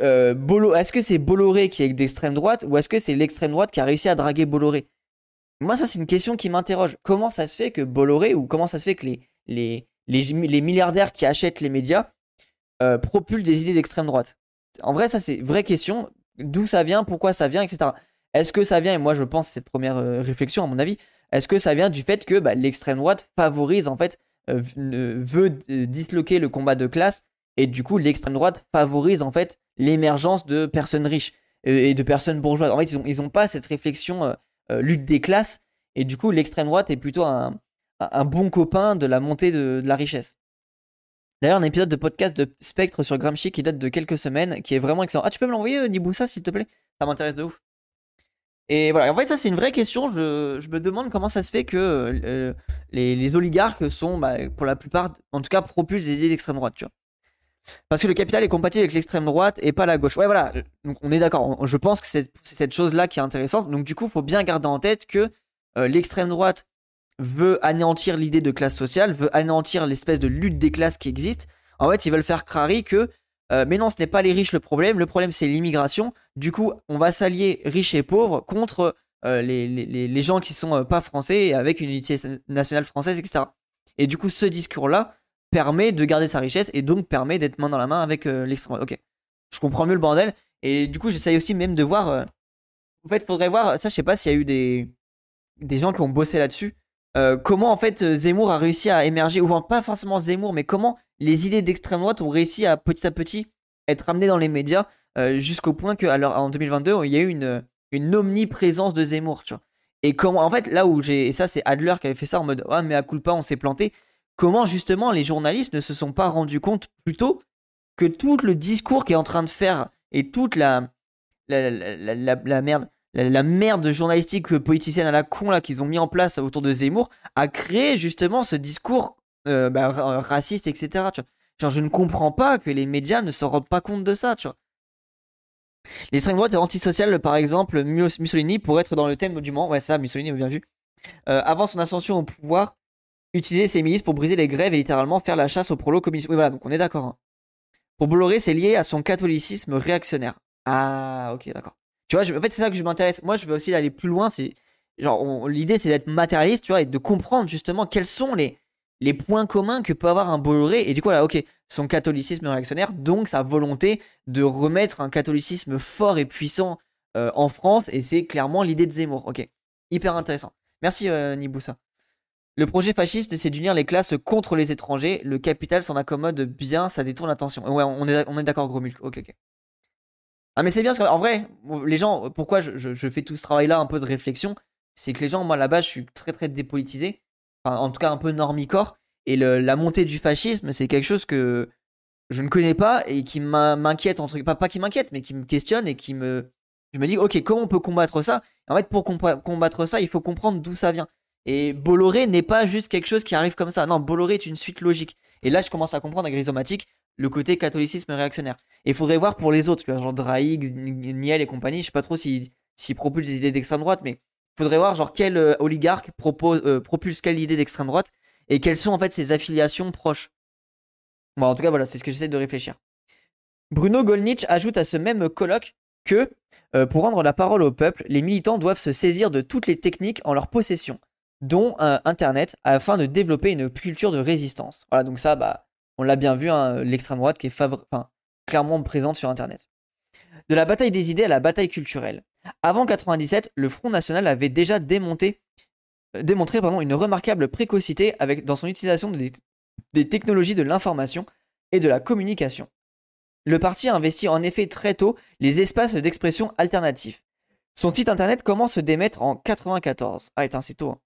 euh, est-ce que c'est Bolloré qui est d'extrême droite ou est-ce que c'est l'extrême droite qui a réussi à draguer Bolloré? Moi, ça, c'est une question qui m'interroge. Comment ça se fait que Bolloré ou comment ça se fait que les, milliardaires qui achètent les médias euh, propulent des idées d'extrême droite? En vrai, ça, c'est vraie question. D'où ça vient, pourquoi ça vient, etc. Est-ce que ça vient, et moi je pense cette première euh, réflexion à mon avis, est-ce que ça vient du fait que bah, l'extrême droite favorise en fait, veut disloquer le combat de classe et du coup l'extrême droite favorise en fait l'émergence de personnes riches et de personnes bourgeoises. En fait, ils n'ont ils ont pas cette réflexion euh, euh, lutte des classes Et du coup, l'extrême droite est plutôt un, bon copain de la montée de, la richesse. D'ailleurs, un épisode de podcast de Spectre sur Gramsci qui date de quelques semaines, qui est vraiment excellent. Ah, tu peux me l'envoyer, euh, Niboussa, s'il te plaît? Ça m'intéresse de ouf. Et voilà, en fait, ça, c'est une vraie question. Je, me demande comment ça se fait que les, oligarques sont, bah, pour la plupart, en tout cas, propulsent des idées d'extrême droite, tu vois. Parce que le capital est compatible avec l'extrême droite et pas la gauche. Ouais, voilà. Donc on est d'accord. Je pense que c'est cette chose-là qui est intéressante. Donc du coup, il faut bien garder en tête que euh, l'extrême droite veut anéantir l'idée de classe sociale, veut anéantir l'espèce de lutte des classes qui existe. En fait, ils veulent faire crari que euh, mais non, ce n'est pas les riches le problème. Le problème, c'est l'immigration. Du coup, on va s'allier riches et pauvres contre euh, les, gens qui sont pas français avec une unité nationale française, etc. Et du coup, ce discours-là, permet de garder sa richesse et donc permet d'être main dans la main avec euh, l'extrême droite. Ok, je comprends mieux le bordel. Et du coup, j'essaye aussi même de voir. Euh, en fait, faudrait voir. Ça, je sais pas s'il y a eu des, gens qui ont bossé là-dessus. Euh, comment en fait Zemmour a réussi à émerger, ou pas forcément Zemmour, mais comment les idées d'extrême droite ont réussi à petit à petit être ramenées dans les médias jusqu'au point que alors, en 2022 il y a eu une, omniprésence de Zemmour. Et comment en fait là où j'ai et ça c'est Adler qui avait fait ça en mode ah mais à coup pas on s'est planté comment justement les journalistes ne se sont pas rendus compte plutôt que tout le discours qui est en train de faire et toute la, merde la, merde journalistique politicienne à la con qu'ils ont mis en place autour de Zemmour a créé justement ce discours euh, bah, raciste etc genre je ne comprends pas que les médias ne se rendent pas compte de ça tu vois. L'extrême droite est antisociale, par exemple, Mussolini, pour être dans le thème du moment, ouais, ça, Mussolini, bien vu. Euh, avant son ascension au pouvoir, utiliser ses milices pour briser les grèves et littéralement faire la chasse au prolo communisme. Oui, voilà, donc on est d'accord. Hein. Pour Bolloré, c'est lié à son catholicisme réactionnaire. Ah, ok, d'accord. Tu vois, en fait, c'est ça que je m'intéresse. Moi, je veux aussi aller plus loin. C'est genre, l'idée, c'est d'être matérialiste, tu vois, et de comprendre justement quels sont les, les points communs que peut avoir un Bolloré. Et du coup, là, ok, son catholicisme réactionnaire, donc sa volonté de remettre un catholicisme fort et puissant euh, en France. Et c'est clairement l'idée de Zemmour. Ok, hyper intéressant. Merci, euh, Niboussa. Le projet fasciste, c'est d'unir les classes contre les étrangers. Le capital s'en accommode bien, ça détourne l'attention. Ouais, on est, d'accord, gros mulk. Ok, ok. Ah, mais c'est bien, parce qu'en vrai, les gens, pourquoi je, fais tout ce travail-là, un peu de réflexion, c'est que les gens, moi, là-bas, je suis très, très dépolitisé. en tout cas, un peu normicore. Et la montée du fascisme, c'est quelque chose que je ne connais pas et qui m'inquiète, entre pas, pas qui m'inquiète, mais qui me questionne et qui me. Je me dis, ok, comment on peut combattre ça? En fait, pour combattre ça, il faut comprendre d'où ça vient. Et Bolloré n'est pas juste quelque chose qui arrive comme ça. Non, Bolloré est une suite logique. Et là, je commence à comprendre à Grisomatique le côté catholicisme réactionnaire. Et il faudrait voir pour les autres, genre Draig, Niel et compagnie. Je sais pas trop s'ils propulsent des idées d'extrême droite, mais il faudrait voir genre quel euh, oligarque propose, euh, propulse quelle idée d'extrême droite et quelles sont en fait ses affiliations proches. Bon, en tout cas, voilà, c'est ce que j'essaie de réfléchir. Bruno Gollnisch ajoute à ce même colloque que, euh, pour rendre la parole au peuple, les militants doivent se saisir de toutes les techniques en leur possession dont Internet, afin de développer une culture de résistance. Voilà, donc ça, bah, on l'a bien vu, hein, l'extrême droite qui est clairement présente sur Internet. De la bataille des idées à la bataille culturelle. Avant 97, le Front National avait déjà euh, démontré une remarquable précocité dans son utilisation des, des technologies de l'information et de la communication. Le parti a investi en effet très tôt les espaces d'expression alternatifs. Son site internet commence à se démettre en 94. Ah, c'est tôt. Hein.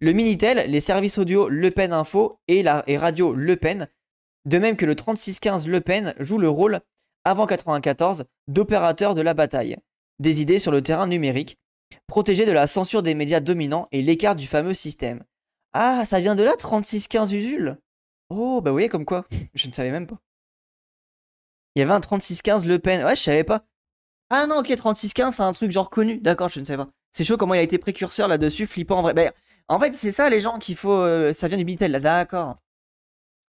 Le Minitel, les services audio Le Pen Info et, la, radio Le Pen, de même que le 3615 Le Pen, jouent le rôle, avant 94, d'opérateur de la bataille, des idées sur le terrain numérique, protégé de la censure des médias dominants et l'écart du fameux système. Ah, ça vient de là, 3615 Usul? Oh, bah voyez comme quoi, je ne savais même pas. Il y avait un 3615 Le Pen, ouais, je savais pas. Ah non, ok, 3615, c'est un truc genre connu. D'accord, je ne savais pas. C'est chaud comment il a été précurseur là-dessus, flippant en vrai. Ben, en fait, c'est ça les gens qu'il faut. Euh, ça vient du Minitel, d'accord.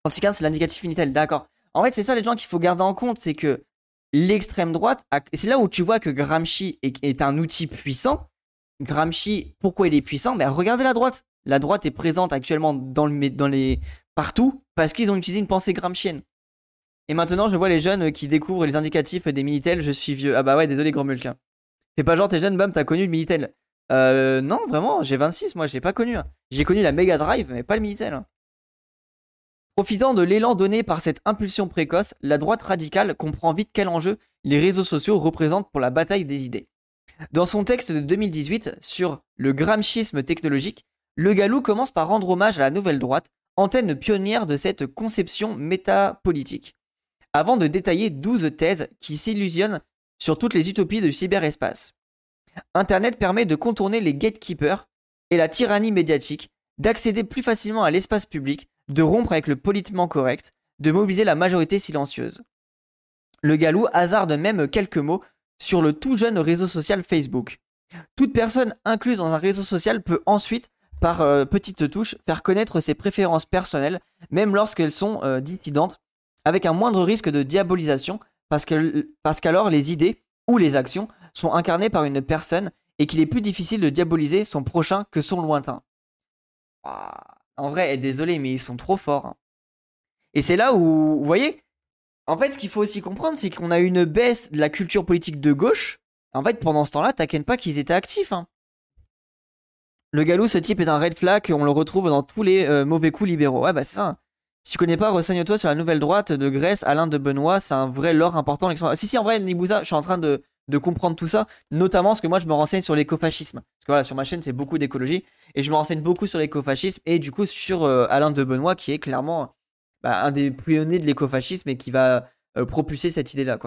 3615, c'est l'indicatif Minitel, d'accord. En fait, c'est ça les gens qu'il faut garder en compte, c'est que l'extrême droite, c'est là où tu vois que Gramsci est, un outil puissant. Gramsci, pourquoi il est puissant? Ben regardez la droite. La droite est présente actuellement dans, le, dans les partout parce qu'ils ont utilisé une pensée gramscienne. Et maintenant, je vois les jeunes qui découvrent les indicatifs des Minitel. Je suis vieux. Ah bah ouais, désolé, grand mulquin. Fais pas genre, t'es jeune, bam, t'as connu le Minitel. Euh, non, vraiment, j'ai 26, moi, j'ai pas connu. Hein. J'ai connu la Mega Drive, mais pas le Minitel. Hein. Profitant de l'élan donné par cette impulsion précoce, la droite radicale comprend vite quel enjeu les réseaux sociaux représentent pour la bataille des idées. Dans son texte de 2018 sur le gramschisme technologique, Le Gallou commence par rendre hommage à la nouvelle droite, antenne pionnière de cette conception métapolitique, avant de détailler 12 thèses qui s'illusionnent sur toutes les utopies du cyberespace. Internet permet de contourner les gatekeepers et la tyrannie médiatique, d'accéder plus facilement à l'espace public, de rompre avec le politiquement correct, de mobiliser la majorité silencieuse. Le Galou hasarde même quelques mots sur le tout jeune réseau social Facebook. Toute personne incluse dans un réseau social peut ensuite, par euh, petites touches, faire connaître ses préférences personnelles, même lorsqu'elles sont euh, dissidentes, avec un moindre risque de diabolisation, parce qu'alors les idées ou les actions sont incarnées par une personne et qu'il est plus difficile de diaboliser son prochain que son lointain. en vrai, désolé, mais ils sont trop forts. Hein. Et c'est là où, vous voyez, en fait, ce qu'il faut aussi comprendre, c'est qu'on a une baisse de la culture politique de gauche. En fait, pendant ce temps-là, t'inquiète pas qu'ils étaient actifs. Hein. Le galou, ce type est un red flag, on le retrouve dans tous les euh, mauvais coups libéraux. Ouais, bah ça. Hein. Si tu connais pas, renseigne-toi sur la nouvelle droite de Grèce, Alain de Benoît, c'est un vrai lore important. Si, si, en vrai, Nibouza, je suis en train de, de comprendre tout ça, notamment parce que moi je me renseigne sur l'écofascisme. Parce que voilà, sur ma chaîne c'est beaucoup d'écologie, et je me renseigne beaucoup sur l'écofascisme, et du coup sur euh, Alain de Benoît qui est clairement bah, un des pionniers de l'écofascisme et qui va euh, propulser cette idée-là.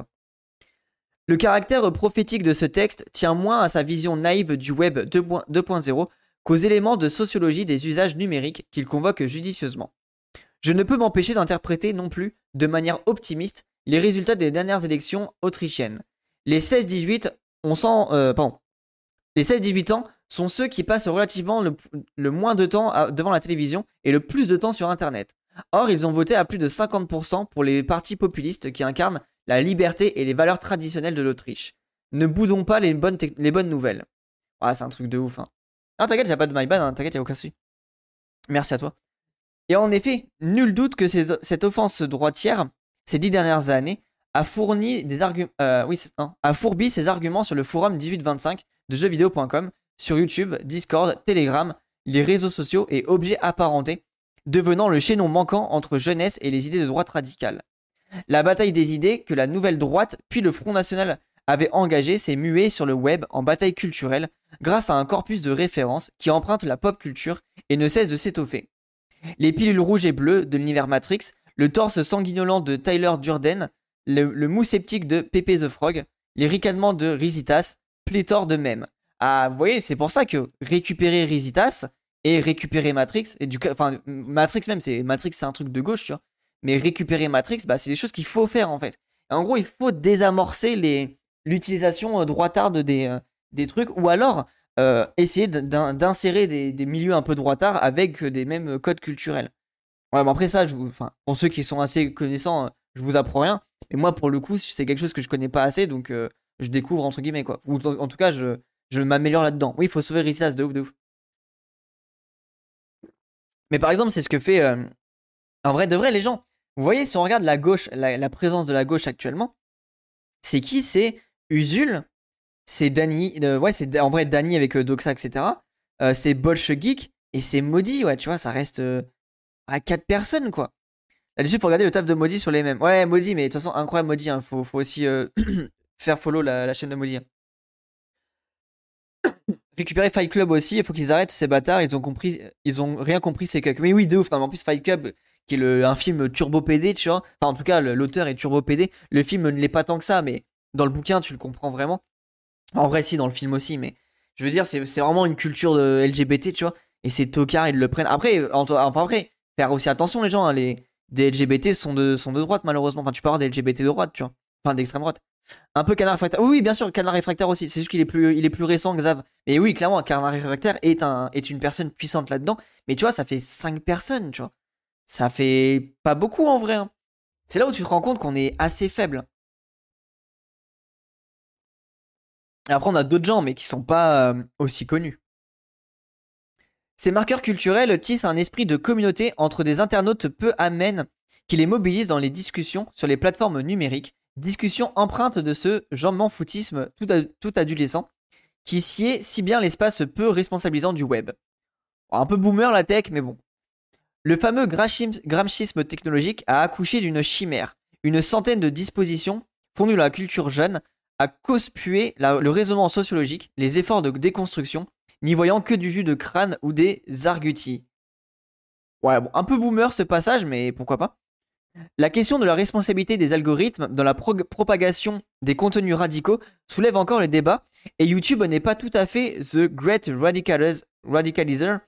Le caractère prophétique de ce texte tient moins à sa vision naïve du web 2.0 qu'aux éléments de sociologie des usages numériques qu'il convoque judicieusement. Je ne peux m'empêcher d'interpréter non plus, de manière optimiste, les résultats des dernières élections autrichiennes, les 16-18, on sent, euh, pardon, les 16-18 ans sont ceux qui passent relativement le, moins de temps devant la télévision et le plus de temps sur Internet. Or, ils ont voté à plus de 50% pour les partis populistes qui incarnent la liberté et les valeurs traditionnelles de l'Autriche. Ne boudons pas les bonnes, les bonnes nouvelles. Ah, c'est un truc de ouf. Hein. Non, t'inquiète, y'a pas de my bad, hein, aucun. Merci à toi. Et en effet, nul doute que cette offense droitière, ces dix dernières années, a fourni euh, ses arguments sur le forum 1825 de jeuxvideo.com, sur YouTube, Discord, Telegram, les réseaux sociaux et objets apparentés, devenant le chaînon manquant entre jeunesse et les idées de droite radicale. La bataille des idées que la nouvelle droite puis le Front National avaient engagé s'est muée sur le web en bataille culturelle grâce à un corpus de références qui emprunte la pop culture et ne cesse de s'étoffer. Les pilules rouges et bleues de l'univers Matrix, le torse sanguinolent de Tyler Durden, le, mou sceptique de Pepe the Frog, les ricanements de Rizitas, pléthore de mèmes. Ah, vous voyez, c'est pour ça que récupérer Rizitas et récupérer Matrix, et du enfin, Matrix même, c'est Matrix, c'est un truc de gauche, tu vois. Mais récupérer Matrix, bah, c'est des choses qu'il faut faire en fait. en gros, il faut désamorcer l'utilisation euh, droitarde des, euh, des trucs, ou alors euh, essayer d'insérer des, milieux un peu droitards avec des mêmes codes culturels. Ouais, bon après ça, je pour ceux qui sont assez connaissants, je vous apprends rien. Et moi, pour le coup, c'est quelque chose que je connais pas assez, donc euh, je découvre entre guillemets quoi. En tout cas, je, je m'améliore là-dedans. Oui, il faut sauver Rissas de ouf, de ouf. Mais par exemple, c'est ce que fait. Euh, en vrai, de vrai, les gens. Vous voyez, si on regarde la gauche, la, présence de la gauche actuellement, c'est qui? C'est Usul, c'est Dany. Euh, ouais, c'est en vrai Dany avec Doxa, etc. c'est Bolche Geek et c'est Maudit, ouais, tu vois, ça reste à 4 personnes, quoi. Là-dessus, faut regarder le taf de Maudit sur les mêmes. Ouais, Maudit, mais de toute façon, incroyable Maudit. Hein. Faut, aussi euh, faire follow la, chaîne de Maudit. Hein. Récupérer Fight Club aussi, il faut qu'ils arrêtent ces bâtards, ils ont compris, ils ont rien compris ces cucks. Mais oui, de ouf, non, en plus Fight Club, qui est un film turbo PD, tu vois. Enfin, en tout cas, l'auteur est turbo PD. Le film ne l'est pas tant que ça, mais dans le bouquin, tu le comprends vraiment. En vrai, si, dans le film aussi, mais je veux dire, c'est vraiment une culture LGBT, tu vois. Et ces tocards, ils le prennent. Après, enfin, après, faire aussi attention, les gens, hein, les, des LGBT sont de, droite, malheureusement. Enfin, tu peux avoir des LGBT de droite, tu vois. Enfin, d'extrême droite. Un peu Canard Réfractaire. Oui, bien sûr, Canard Réfractaire aussi. C'est juste qu'il est plus, il est plus récent. Mais oui, clairement, Canard Réfractaire est une personne puissante là-dedans. Mais tu vois, ça fait 5 personnes, tu vois. Ça fait pas beaucoup en vrai. Hein. C'est là où tu te rends compte qu'on est assez faible. Après, on a d'autres gens, mais qui sont pas euh, aussi connus. Ces marqueurs culturels tissent un esprit de communauté entre des internautes peu amènes qui les mobilisent dans les discussions sur les plateformes numériques, discussions empreintes de ce jambement foutisme tout, adolescent qui sied si bien l'espace peu responsabilisant du web. Un peu boomer la tech, mais bon. Le fameux gramschisme technologique a accouché d'une chimère, une centaine de dispositions fondées dans la culture jeune, à conspuer le raisonnement sociologique, les efforts de déconstruction, n'y voyant que du jus de crâne ou des arguties. Ouais, bon, un peu boomer ce passage, mais pourquoi pas. La question de la responsabilité des algorithmes dans la propagation des contenus radicaux soulève encore les débats, et YouTube n'est pas tout à fait the great radicalizer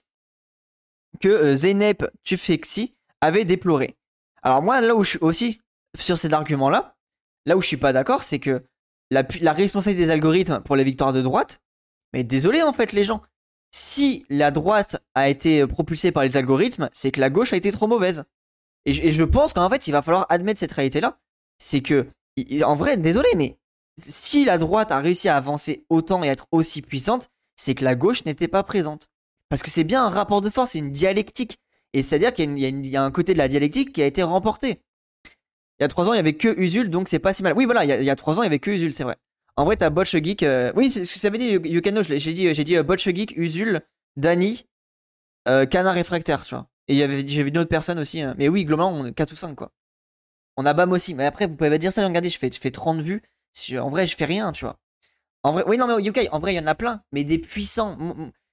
que euh, Zeynep Tufekci avait déploré. Alors moi, là où je suis aussi sur cet argument-là, là où je suis pas d'accord, c'est que la, la, responsabilité des algorithmes pour les victoires de droite, mais désolé en fait les gens, si la droite a été propulsée par les algorithmes, c'est que la gauche a été trop mauvaise. Et je, pense qu'en fait, il va falloir admettre cette réalité-là. C'est que, en vrai, désolé, mais si la droite a réussi à avancer autant et être aussi puissante, c'est que la gauche n'était pas présente. Parce que c'est bien un rapport de force, c'est une dialectique. Et c'est-à-dire qu'il y, a un côté de la dialectique qui a été remporté. Il y a trois ans, il y avait que Usul, donc c'est pas si mal. Oui, voilà, il y a, trois ans, il y avait que Usul, c'est vrai. En vrai, t'as Botch Geek. Euh, oui, c'est ce que ça veut dire, Yukano. J'ai dit, j'ai dit uh, Botch Geek, Usul, Dani, euh, Canard Réfractaire, tu vois. Et j'ai vu une autre personne aussi. Hein. Mais oui, globalement, on est 4 ou 5, quoi. On a BAM aussi. Mais après, vous pouvez pas dire ça. Regardez, je fais, je fais 30 vues. En vrai, je fais rien, tu vois. En vrai, oui, non, mais au en vrai, il y en a plein. Mais des puissants.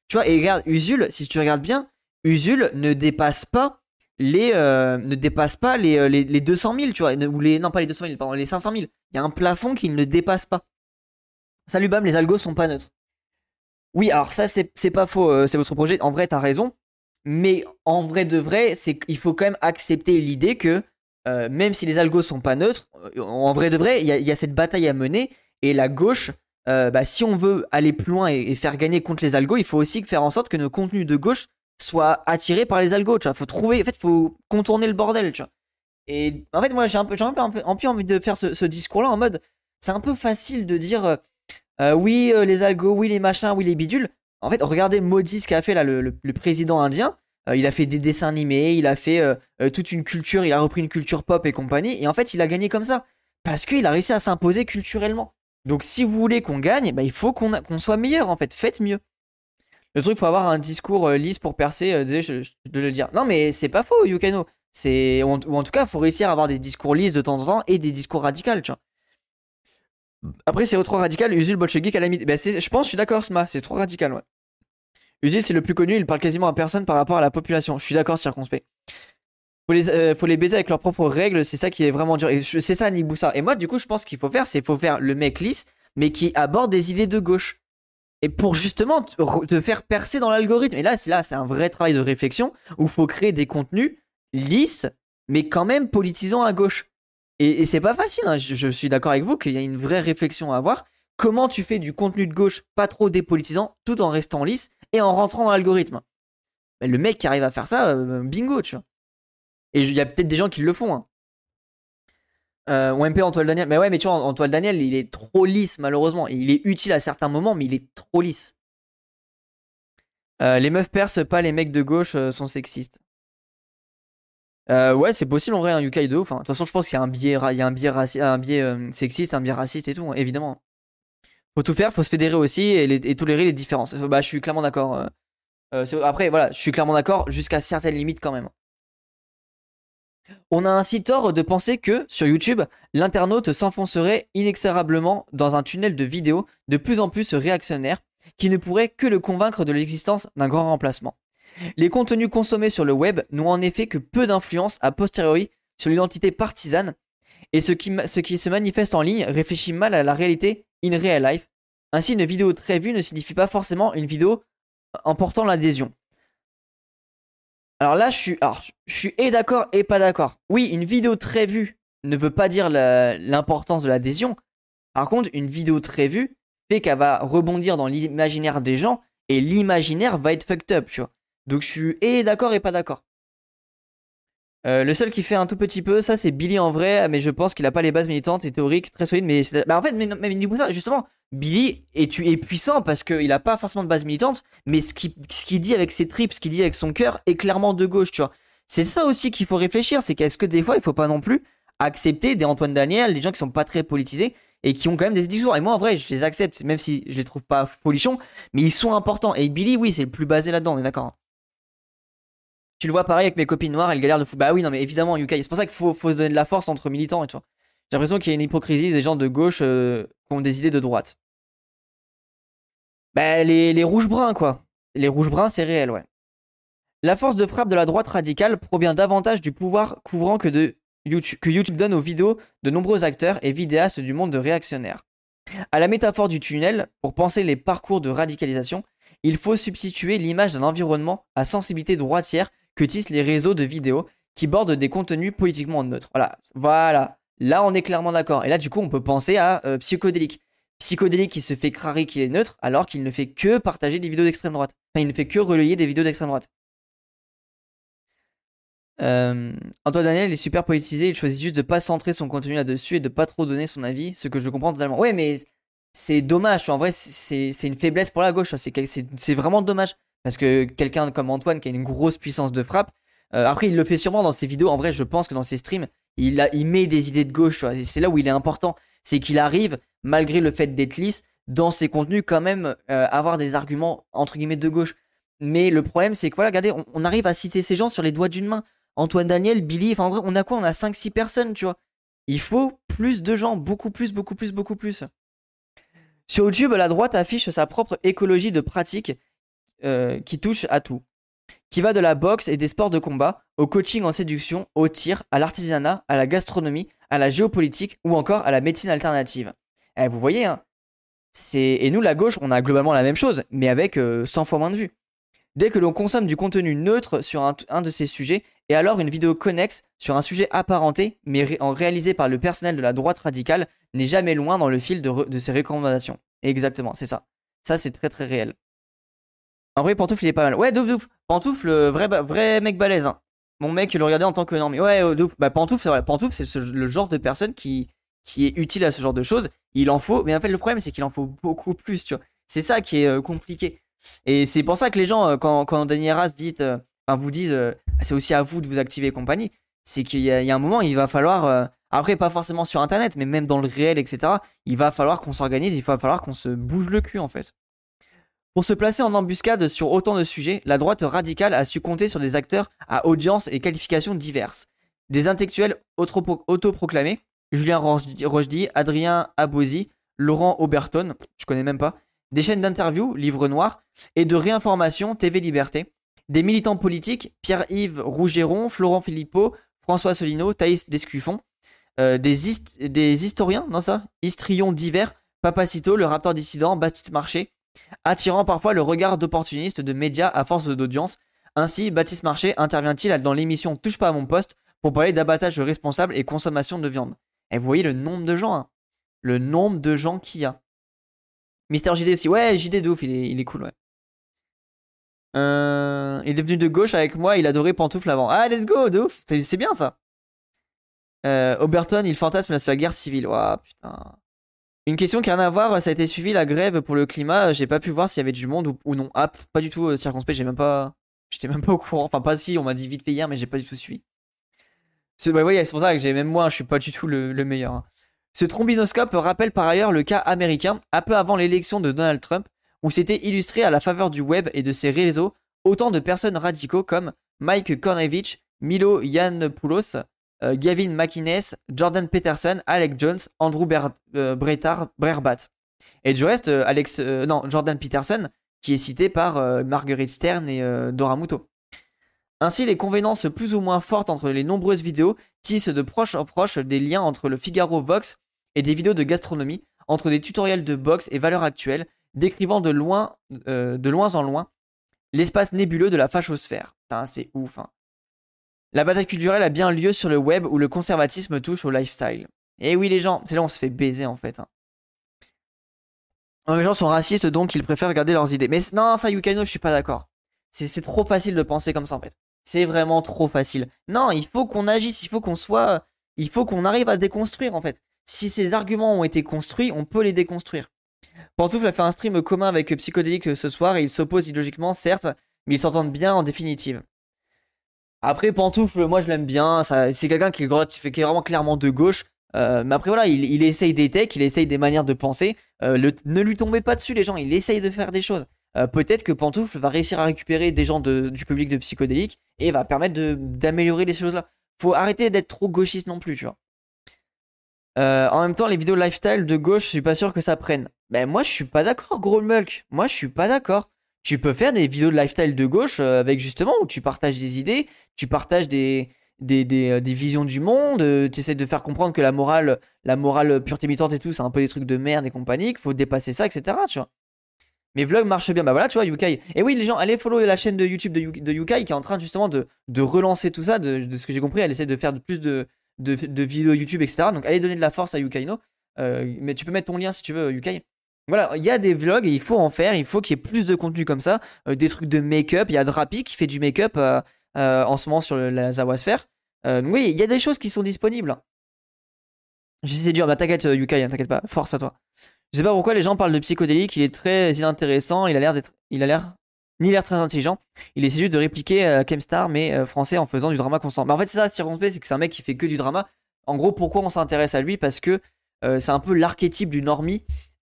Tu vois, et regarde, Usul, si tu regardes bien, Usul ne dépasse pas les euh, ne dépasse pas euh, les, 200 000, tu vois, ou les non pas les 200 000, pardon, les 500 000. Il y a un plafond qu'il ne dépasse pas. Salut Bam, les algos sont pas neutres. Oui, alors ça c'est pas faux, euh, c'est votre projet. En vrai, t'as raison. Mais en vrai de vrai, c'est qu'il faut quand même accepter l'idée que même si les algos sont pas neutres, en vrai de vrai, il y, a cette bataille à mener et la gauche. bah, si on veut aller plus loin et, faire gagner contre les algos, il faut aussi faire en sorte que nos contenus de gauche soit attiré par les algos, tu vois. Faut trouver, en fait, faut contourner le bordel, tu vois. Et en fait, moi, j'ai un peu, j'ai un peu, un peu, envie de faire ce, discours-là en mode, c'est un peu facile de dire, euh, euh, oui, euh, les algos, oui, les machins, oui, les bidules. En fait, regardez Modi ce qu'a fait là, le, président indien. il a fait des dessins animés, il a fait toute une culture, il a repris une culture pop et compagnie. Et en fait, il a gagné comme ça. Parce qu'il a réussi à s'imposer culturellement. Donc, si vous voulez qu'on gagne, bah, il faut qu'on soit meilleur, en fait. Faites mieux. Le truc, faut avoir un discours euh, lisse pour percer, euh, de le dire. Non, mais c'est pas faux, Yukano. C'est, ou en tout cas, faut réussir à avoir des discours lisses de temps en temps et des discours radicaux, tu vois. Après, c'est trop radical, Usul Bolshevik à la ben, Je pense, je suis d'accord, Sma, c'est trop radical, ouais. C'est le plus connu, il parle quasiment à personne par rapport à la population. Je suis d'accord, circonspect. Faut les, euh, faut les baiser avec leurs propres règles, c'est ça qui est vraiment dur. C'est ça, Niboussa. Et moi, du coup, je pense qu'il faut faire, c'est faut faire le mec lisse, mais qui aborde des idées de gauche et pour justement te, faire percer dans l'algorithme. Et là, c'est là, c'est un vrai travail de réflexion où il faut créer des contenus lisses, mais quand même politisants à gauche. Et, c'est pas facile. Hein. Je, suis d'accord avec vous qu'il y a une vraie réflexion à avoir. Comment tu fais du contenu de gauche pas trop dépolitisant, tout en restant lisse et en rentrant dans l'algorithme? le mec qui arrive à faire ça, euh, bingo, tu vois. Et il y a peut-être des gens qui le font. Hein. Euh, MP Antoine Daniel. Mais ouais, mais tu vois, Antoine Daniel, il est trop lisse, malheureusement. Il est utile à certains moments, mais il est trop lisse. Euh, les meufs perses, pas les mecs de gauche, sont sexistes. Euh, ouais, c'est possible en vrai, un ouf. Hein. De toute façon, je pense qu'il y a un biais, il y a un biais, un biais sexiste, un biais raciste et tout, hein, évidemment. Faut tout faire, faut se fédérer aussi et, et tolérer les différences. Bah, je suis clairement d'accord. après, voilà, je suis clairement d'accord jusqu'à certaines limites quand même. On a ainsi tort de penser que, sur YouTube, l'internaute s'enfoncerait inexorablement dans un tunnel de vidéos de plus en plus réactionnaires qui ne pourrait que le convaincre de l'existence d'un grand remplacement. Les contenus consommés sur le web n'ont en effet que peu d'influence a posteriori sur l'identité partisane, et ce qui, se manifeste en ligne réfléchit mal à la réalité in real life. Ainsi, une vidéo très vue ne signifie pas forcément une vidéo emportant l'adhésion. Alors là, je suis, je suis et d'accord et pas d'accord. Oui, une vidéo très vue ne veut pas dire l'importance de l'adhésion. Par contre, une vidéo très vue fait qu'elle va rebondir dans l'imaginaire des gens et l'imaginaire va être fucked up, tu vois. Donc je suis et d'accord et pas d'accord. Euh, le seul qui fait un tout petit peu, ça c'est Billy en vrai, mais je pense qu'il a pas les bases militantes et théoriques très solides. Mais bah, en fait, mais, mais, ça, justement, Billy est, puissant parce qu'il a pas forcément de base militante, mais ce qu'il dit avec ses tripes, ce qu'il dit avec son cœur est clairement de gauche, tu vois. C'est ça aussi qu'il faut réfléchir, c'est qu'est-ce que des fois il faut pas non plus accepter des Antoine Daniel, des gens qui sont pas très politisés et qui ont quand même des discours. Et moi en vrai, je les accepte, même si je les trouve pas folichons, mais ils sont importants. Et Billy, oui, c'est le plus basé là-dedans, on est d'accord. Tu le vois pareil avec mes copines noires, elles galèrent de fou. Bah oui, non, mais évidemment, UK. C'est pour ça qu'il faut, se donner de la force entre militants et tout. J'ai l'impression qu'il y a une hypocrisie des gens de gauche euh, qui ont des idées de droite. Bah, les, les rouges-bruns, quoi. Les rouges-bruns, c'est réel, ouais. La force de frappe de la droite radicale provient davantage du pouvoir couvrant que, YouTube, que YouTube donne aux vidéos de nombreux acteurs et vidéastes du monde de réactionnaires. À la métaphore du tunnel, pour penser les parcours de radicalisation, il faut substituer l'image d'un environnement à sensibilité droitière que tissent les réseaux de vidéos qui bordent des contenus politiquement neutres. Voilà, voilà. Là, on est clairement d'accord. Et là, du coup, on peut penser à euh, psychodélique. Psychodélique qui se fait crarer qu'il est neutre alors qu'il ne fait que partager des vidéos d'extrême droite. Enfin, il ne fait que relayer des vidéos d'extrême droite. Euh, Antoine Daniel est super politisé, il choisit juste de pas centrer son contenu là-dessus et de pas trop donner son avis, ce que je comprends totalement. Ouais, mais c'est dommage, en vrai, c'est une faiblesse pour la gauche, c'est vraiment dommage. Parce que quelqu'un comme Antoine qui a une grosse puissance de frappe, euh, après il le fait sûrement dans ses vidéos, en vrai je pense que dans ses streams, il, met des idées de gauche, c'est là où il est important, c'est qu'il arrive, malgré le fait d'être lisse, dans ses contenus quand même euh, avoir des arguments entre guillemets de gauche. Mais le problème c'est que voilà, regardez, on, on arrive à citer ces gens sur les doigts d'une main. Antoine Daniel, Billy, enfin en vrai, on a quoi? On a 5-6 personnes, tu vois. Il faut plus de gens, beaucoup plus, beaucoup plus, beaucoup plus. Sur YouTube, la droite affiche sa propre écologie de pratique euh, qui touche à tout. Qui va de la boxe et des sports de combat, au coaching en séduction, au tir, à l'artisanat, à la gastronomie, à la géopolitique ou encore à la médecine alternative. Eh, vous voyez, hein, et nous, la gauche, on a globalement la même chose, mais avec 100 euh, fois moins de vues. Dès que l'on consomme du contenu neutre sur un, de ces sujets, et alors une vidéo connexe sur un sujet apparenté, mais en réalisé par le personnel de la droite radicale, n'est jamais loin dans le fil de, de ses recommandations. Exactement, c'est ça. Ça, c'est très très réel. En vrai, Pantoufle, il est pas mal. Ouais, douf, douf. Pantoufle, vrai, vrai mec balèze. Hein. Mon mec, le regardait en tant que non, mais ouais, oh, douf. Bah, Pantoufle, c'est Pantoufle, c'est le genre de personne qui, est utile à ce genre de choses. Il en faut, mais en fait, le problème, c'est qu'il en faut beaucoup plus, tu vois. C'est ça qui est euh, compliqué. Et c'est pour ça que les gens, euh, quand, quand Daniel Ras dit, euh, vous disent, euh, c'est aussi à vous de vous activer et compagnie, c'est qu'il y, a un moment, il va falloir, après, pas forcément sur Internet, mais même dans le réel, etc., il va falloir qu'on s'organise, il va falloir qu'on se bouge le cul, en fait. Pour se placer en embuscade sur autant de sujets, la droite radicale a su compter sur des acteurs à audience et qualifications diverses. Des intellectuels autoproclamés, Julien Rochdy, Adrien Abosi, Laurent Auberton, je connais même pas, des chaînes d'interview, Livre Noir, et de réinformation, TV Liberté, des militants politiques, Pierre-Yves Rougeron, Florent Philippot, François Solino, Thaïs Descuffon, euh, des, des historiens, non ça? Histrions divers, Papacito, le raptor dissident, Baptiste Marché, attirant parfois le regard d'opportuniste de médias à force d'audience. Ainsi, Baptiste Marché intervient-il dans l'émission Touche pas à mon poste pour parler d'abattage responsable et consommation de viande. Et vous voyez le nombre de gens, hein. le nombre de gens qu'il y a. Mister JD aussi. Ouais, JD de ouf, il est, cool, ouais. Euh, il est venu de gauche avec moi, il adorait Pantoufle avant. Ah, let's go, de ouf. C'est bien ça. Euh, Oberton, il fantasme sur la guerre civile. Ouah, putain. Une question qui n'a rien à voir, ça a été suivi la grève pour le climat. J'ai pas pu voir s'il y avait du monde ou, non. Ah, pas du tout euh, circonspect, j'ai même pas. J'étais même pas au courant. Enfin, pas si, on m'a dit vite fait hier, mais j'ai pas du tout suivi. C'est bah, pour ça que j'ai même moi, je suis pas du tout le, meilleur. Hein. Ce trombinoscope rappelle par ailleurs le cas américain, un peu avant l'élection de Donald Trump, où s'était illustré à la faveur du web et de ses réseaux autant de personnes radicaux comme Mike Kornevich, Milo Yiannopoulos, euh, Gavin McInnes, Jordan Peterson, Alec Jones, Andrew Ber euh, Brerbat. Et du reste, euh, Alex, non, Jordan Peterson, qui est cité par Marguerite Stern et Dora Muto. Ainsi, les convenances plus ou moins fortes entre les nombreuses vidéos tissent de proche en proche des liens entre le Figaro Vox et des vidéos de gastronomie, entre des tutoriels de boxe et valeurs actuelles, décrivant de loin, de loin en loin l'espace nébuleux de la fachosphère. C'est ouf. Hein. La bataille culturelle a bien lieu sur le web où le conservatisme touche au lifestyle. Et oui, les gens, c'est là où on se fait baiser en fait. Hein. Les gens sont racistes donc ils préfèrent garder leurs idées. Mais non, ça, Yukano, je suis pas d'accord. C'est trop facile de penser comme ça en fait. C'est vraiment trop facile. Non, il faut qu'on agisse, il faut qu'on soit. Il faut qu'on arrive à déconstruire en fait si ces arguments ont été construits, on peut les déconstruire. Pantoufle a fait un stream commun avec Psychodélique ce soir et ils s'opposent illogiquement, certes, mais ils s'entendent bien en définitive. Après, Pantoufle, moi je l'aime bien, c'est quelqu'un qui, est vraiment clairement de gauche. Euh, mais après voilà, il, essaye des techs, il essaye des manières de penser. Euh, ne lui tombez pas dessus les gens, il essaye de faire des choses. Euh, peut-être que Pantoufle va réussir à récupérer des gens du public de psychodélique et va permettre d'améliorer les choses là. Faut arrêter d'être trop gauchiste non plus, tu vois. En même temps, les vidéos lifestyle de gauche, je suis pas sûr que ça prenne. Ben moi, je suis pas d'accord, gros mulk. Moi, je suis pas d'accord. Tu peux faire des vidéos de lifestyle de gauche euh, avec justement où tu partages des idées, tu partages des, euh, visions du monde, tu essaies de faire comprendre que la morale, la morale pure et tout, c'est un peu des trucs de merde et compagnie, qu'il faut dépasser ça, etc. Tu vois. Mes vlogs marchent bien. Bah voilà, tu vois, Yukai. Et oui, les gens, allez follow la chaîne de YouTube de, Yukai qui est en train justement de, relancer tout ça. De, ce que j'ai compris, elle essaie de faire de plus de, de, vidéos YouTube, etc. Donc allez donner de la force à Yukaino. Euh, mais tu peux mettre ton lien si tu veux, Yukai. Voilà, il y a des vlogs et il faut en faire. Il faut qu'il y ait plus de contenu comme ça. Euh, des trucs de make-up. Il y a Drapi qui fait du make-up euh, en ce moment sur la Zawasphere. oui, il y a des choses qui sont disponibles. J'essaie de dire, bah t'inquiète, Yukai, hein, t'inquiète pas. Force à toi. Je sais pas pourquoi les gens parlent de psychodélique. Il est très inintéressant. Il a l'air d'être. Il a l'air ni l'air très intelligent. Il essaie juste de répliquer euh, Kemstar, mais euh, français, en faisant du drama constant. Mais en fait, c'est ça, circonspect, c'est que c'est un mec qui fait que du drama. En gros, pourquoi on s'intéresse à lui? Parce que euh, c'est un peu l'archétype du normie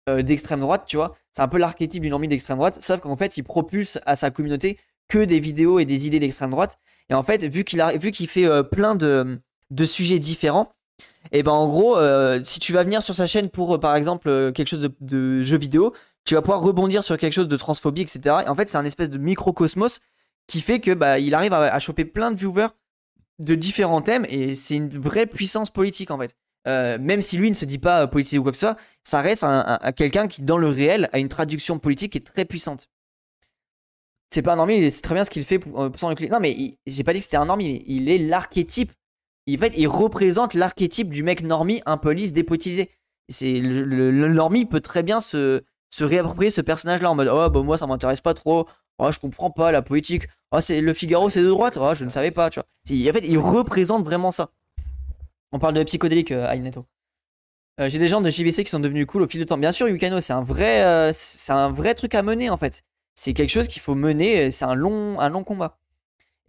d'extrême droite, tu vois. C'est un peu l'archétype du normie d'extrême droite, sauf qu'en fait, il propulse à sa communauté que des vidéos et des idées d'extrême droite. Et en fait, vu qu'il vu qu'il fait plein de, de, sujets différents, et ben en gros, si tu vas venir sur sa chaîne pour par exemple quelque chose de, jeu vidéo, tu vas pouvoir rebondir sur quelque chose de transphobie, etc. Et en fait, c'est un espèce de microcosmos qui fait que bah, il arrive à, choper plein de viewers de différents thèmes et c'est une vraie puissance politique en fait. Euh, même si lui ne se dit pas euh, politique ou quoi que ce soit, ça reste un, quelqu'un qui, dans le réel, a une traduction politique qui est très puissante. C'est pas un normie, c'est très bien ce qu'il fait pour, euh, pour Non, mais j'ai pas dit que c'était un normie, mais il est l'archétype. En fait, il représente l'archétype du mec normie un peu lisse. C'est le, le, normie peut très bien se, réapproprier ce personnage-là en mode oh bah moi ça m'intéresse pas trop, oh je comprends pas la politique, oh c'est le Figaro c'est de droite, oh je ne savais pas. En fait il représente vraiment ça. On parle de psychodélique euh, euh J'ai des gens de JVC qui sont devenus cool au fil du temps. Bien sûr, Yukano, c'est un vrai, euh, un vrai truc à mener en fait. C'est quelque chose qu'il faut mener. C'est un long, un long combat.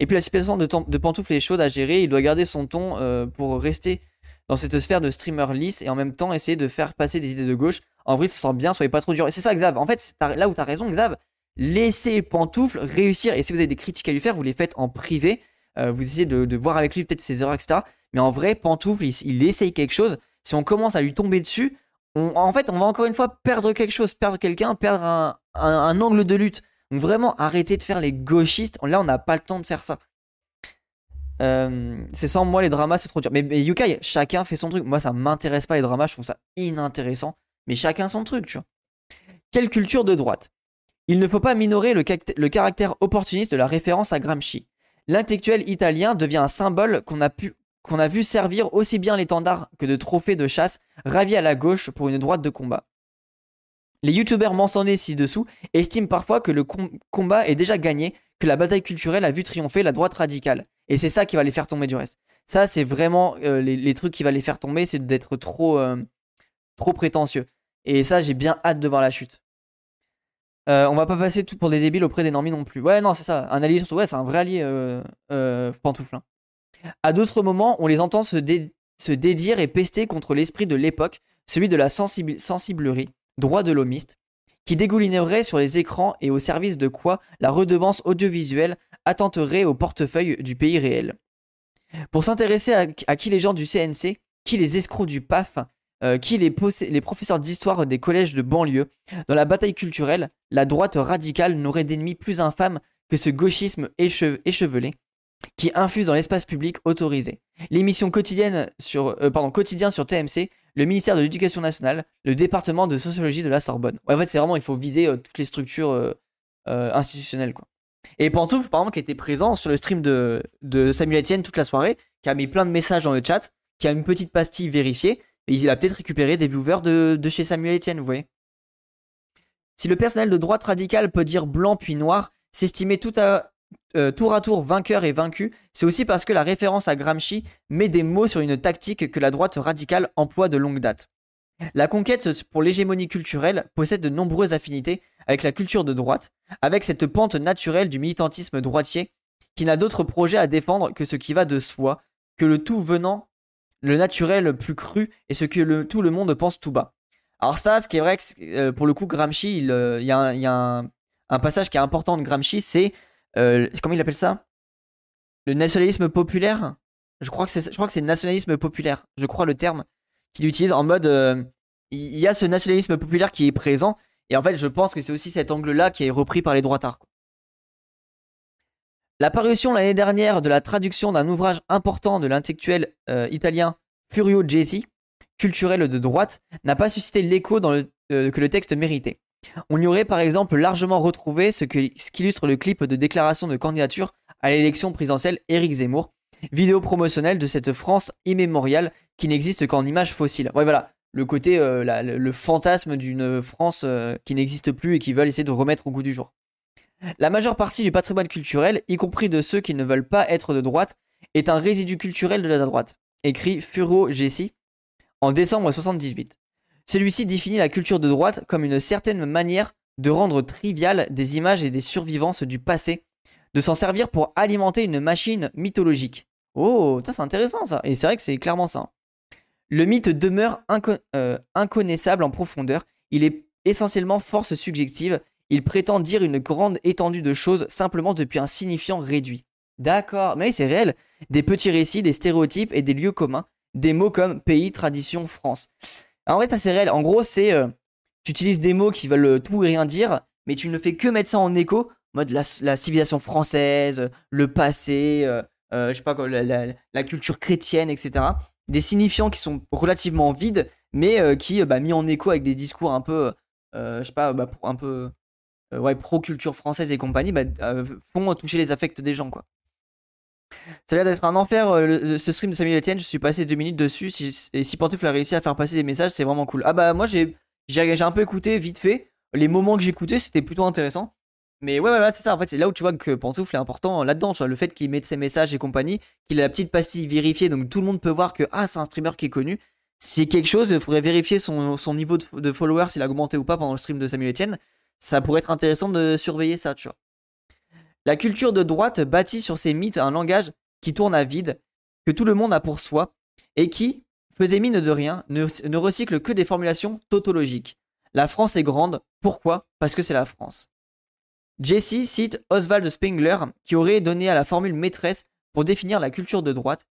Et puis la situation de, de pantoufle est chaude à gérer. Il doit garder son ton pour rester dans cette sphère de streamer lisse et en même temps essayer de faire passer des idées de gauche. En vrai, ça sent bien, soyez pas trop dur. Et c'est ça, Xav. En fait, là où tu as raison, Xav, laissez Pantoufle réussir. Et si vous avez des critiques à lui faire, vous les faites en privé. Vous essayez de, voir avec lui peut-être ses erreurs, etc. Mais en vrai, Pantoufle, il, essaye quelque chose. Si on commence à lui tomber dessus, en fait, on va encore une fois perdre quelque chose, perdre quelqu'un, perdre un, angle de lutte. Donc vraiment, arrêtez de faire les gauchistes. Là, on n'a pas le temps de faire ça. Euh, c'est sans moi les dramas, c'est trop dur. Mais, Yukai, chacun fait son truc. Moi, ça m'intéresse pas les dramas, je trouve ça inintéressant. Mais chacun son truc, tu vois. Quelle culture de droite? Il ne faut pas minorer le, caractère opportuniste de la référence à Gramsci. L'intellectuel italien devient un symbole qu'on a, qu'on a vu servir aussi bien l'étendard que de trophées de chasse, ravi à la gauche pour une droite de combat. Les youtubeurs mentionnés ci-dessous estiment parfois que le combat est déjà gagné, que la bataille culturelle a vu triompher la droite radicale. Et c'est ça qui va les faire tomber du reste. Ça, c'est vraiment euh, les, trucs qui va les faire tomber, c'est d'être trop, euh, trop prétentieux. Et ça, j'ai bien hâte de voir la chute. Euh, on va pas passer tout pour des débiles auprès des normies non plus. Ouais, non, c'est ça. Un allié, surtout, ouais, c'est un vrai allié pantoufle. Hein. À d'autres moments, on les entend se, dédire et pester contre l'esprit de l'époque, celui de la sensiblerie, droit de l'homiste, qui dégoulinerait sur les écrans et au service de quoi la redevance audiovisuelle attenterait au portefeuille du pays réel. Pour s'intéresser à, qui les gens du CNC, qui les escrocs du PAF, euh, qui les, professeurs d'histoire des collèges de banlieue, dans la bataille culturelle, la droite radicale n'aurait d'ennemi plus infâme que ce gauchisme échevelé qui infuse dans l'espace public autorisé. L'émission quotidienne sur, euh, sur TMC le ministère de l'Éducation nationale, le département de sociologie de la Sorbonne. en fait, c'est vraiment, il faut viser euh, toutes les structures euh, institutionnelles, quoi. Et Pantouf, par exemple, qui était présent sur le stream de, Samuel Etienne toute la soirée, qui a mis plein de messages dans le chat, qui a une petite pastille vérifiée, et il a peut-être récupéré des viewers de, de chez Samuel Etienne, vous voyez. Si le personnel de droite radicale peut dire blanc puis noir, s'estimer tout à, euh, tour à tour vainqueur et vaincu, c'est aussi parce que la référence à Gramsci met des mots sur une tactique que la droite radicale emploie de longue date. La conquête pour l'hégémonie culturelle possède de nombreuses affinités avec la culture de droite, avec cette pente naturelle du militantisme droitier qui n'a d'autre projet à défendre que ce qui va de soi, que le tout venant, le naturel plus cru et ce que tout le monde pense tout bas. Alors ça, ce qui est vrai, euh, pour le coup, Gramsci, il, euh, y a, un, passage qui est important de Gramsci, c'est euh, comment il appelle ça? Le nationalisme populaire? Je crois que c'est je crois que c'est nationalisme populaire je crois le terme qu'il utilise en mode. euh, il y a ce nationalisme populaire qui est présent. Et en fait, je pense que c'est aussi cet angle-là qui est repris par les droitards. La parution l'année dernière de la traduction d'un ouvrage important de l'intellectuel euh, italien Furio Jesi, culturel de droite, n'a pas suscité l'écho euh, que le texte méritait. On y aurait par exemple largement retrouvé ce qu'illustre le clip de déclaration de candidature à l'élection présidentielle Éric Zemmour, vidéo promotionnelle de cette France immémoriale qui n'existe qu'en images fossiles. Ouais, voilà, le côté, euh, le fantasme d'une France euh, qui n'existe plus et qui veulent essayer de remettre au goût du jour. La majeure partie du patrimoine culturel, y compris de ceux qui ne veulent pas être de droite, est un résidu culturel de la droite, écrit Furo Gessi en décembre 78. Celui-ci définit la culture de droite comme une certaine manière de rendre triviales des images et des survivances du passé, de s'en servir pour alimenter une machine mythologique. Oh, ça c'est intéressant ça, et c'est vrai que c'est clairement ça. Le mythe demeure euh, inconnaissable en profondeur, il est essentiellement force subjective, il prétend dire une grande étendue de choses simplement depuis un signifiant réduit. D'accord, mais c'est réel. Des petits récits, des stéréotypes et des lieux communs, des mots comme pays, tradition, France. En vrai, c'est réel. En gros, c'est euh, tu utilises des mots qui veulent euh, tout et rien dire, mais tu ne fais que mettre ça en écho, mode la, civilisation française, le passé, euh, je sais pas quoi, la, culture chrétienne, etc. Des signifiants qui sont relativement vides, mais qui, bah, mis en écho avec des discours un peu, je sais pas, bah, un peu ouais, pro-culture française et compagnie, bah, font toucher les affects des gens, quoi. Ça a l'air d'être un enfer, euh, ce stream de Samuel Etienne, je suis passé deux minutes dessus, et si Pantoufle a réussi à faire passer des messages, c'est vraiment cool. Ah bah moi j'ai un peu écouté vite fait, les moments que j'écoutais c'était plutôt intéressant. Mais ouais, ouais, c'est ça, en fait c'est là où tu vois que Pantoufle est important là-dedans, tu vois, le fait qu'il mette ses messages et compagnie, qu'il a la petite pastille vérifiée, donc tout le monde peut voir que ah c'est un streamer qui est connu. C'est quelque chose, il faudrait vérifier son, son niveau de, de followers, s'il a augmenté ou pas pendant le stream de Samuel Etienne. Ça pourrait être intéressant de surveiller ça, tu vois. La culture de droite bâtit sur ces mythes un langage qui tourne à vide, que tout le monde a pour soi, et qui, faisait mine de rien, ne, recycle que des formulations tautologiques. La France est grande, pourquoi? Parce que c'est la France. Jesse cite Oswald Spengler, qui aurait donné à la formule maîtresse pour définir la culture de droite,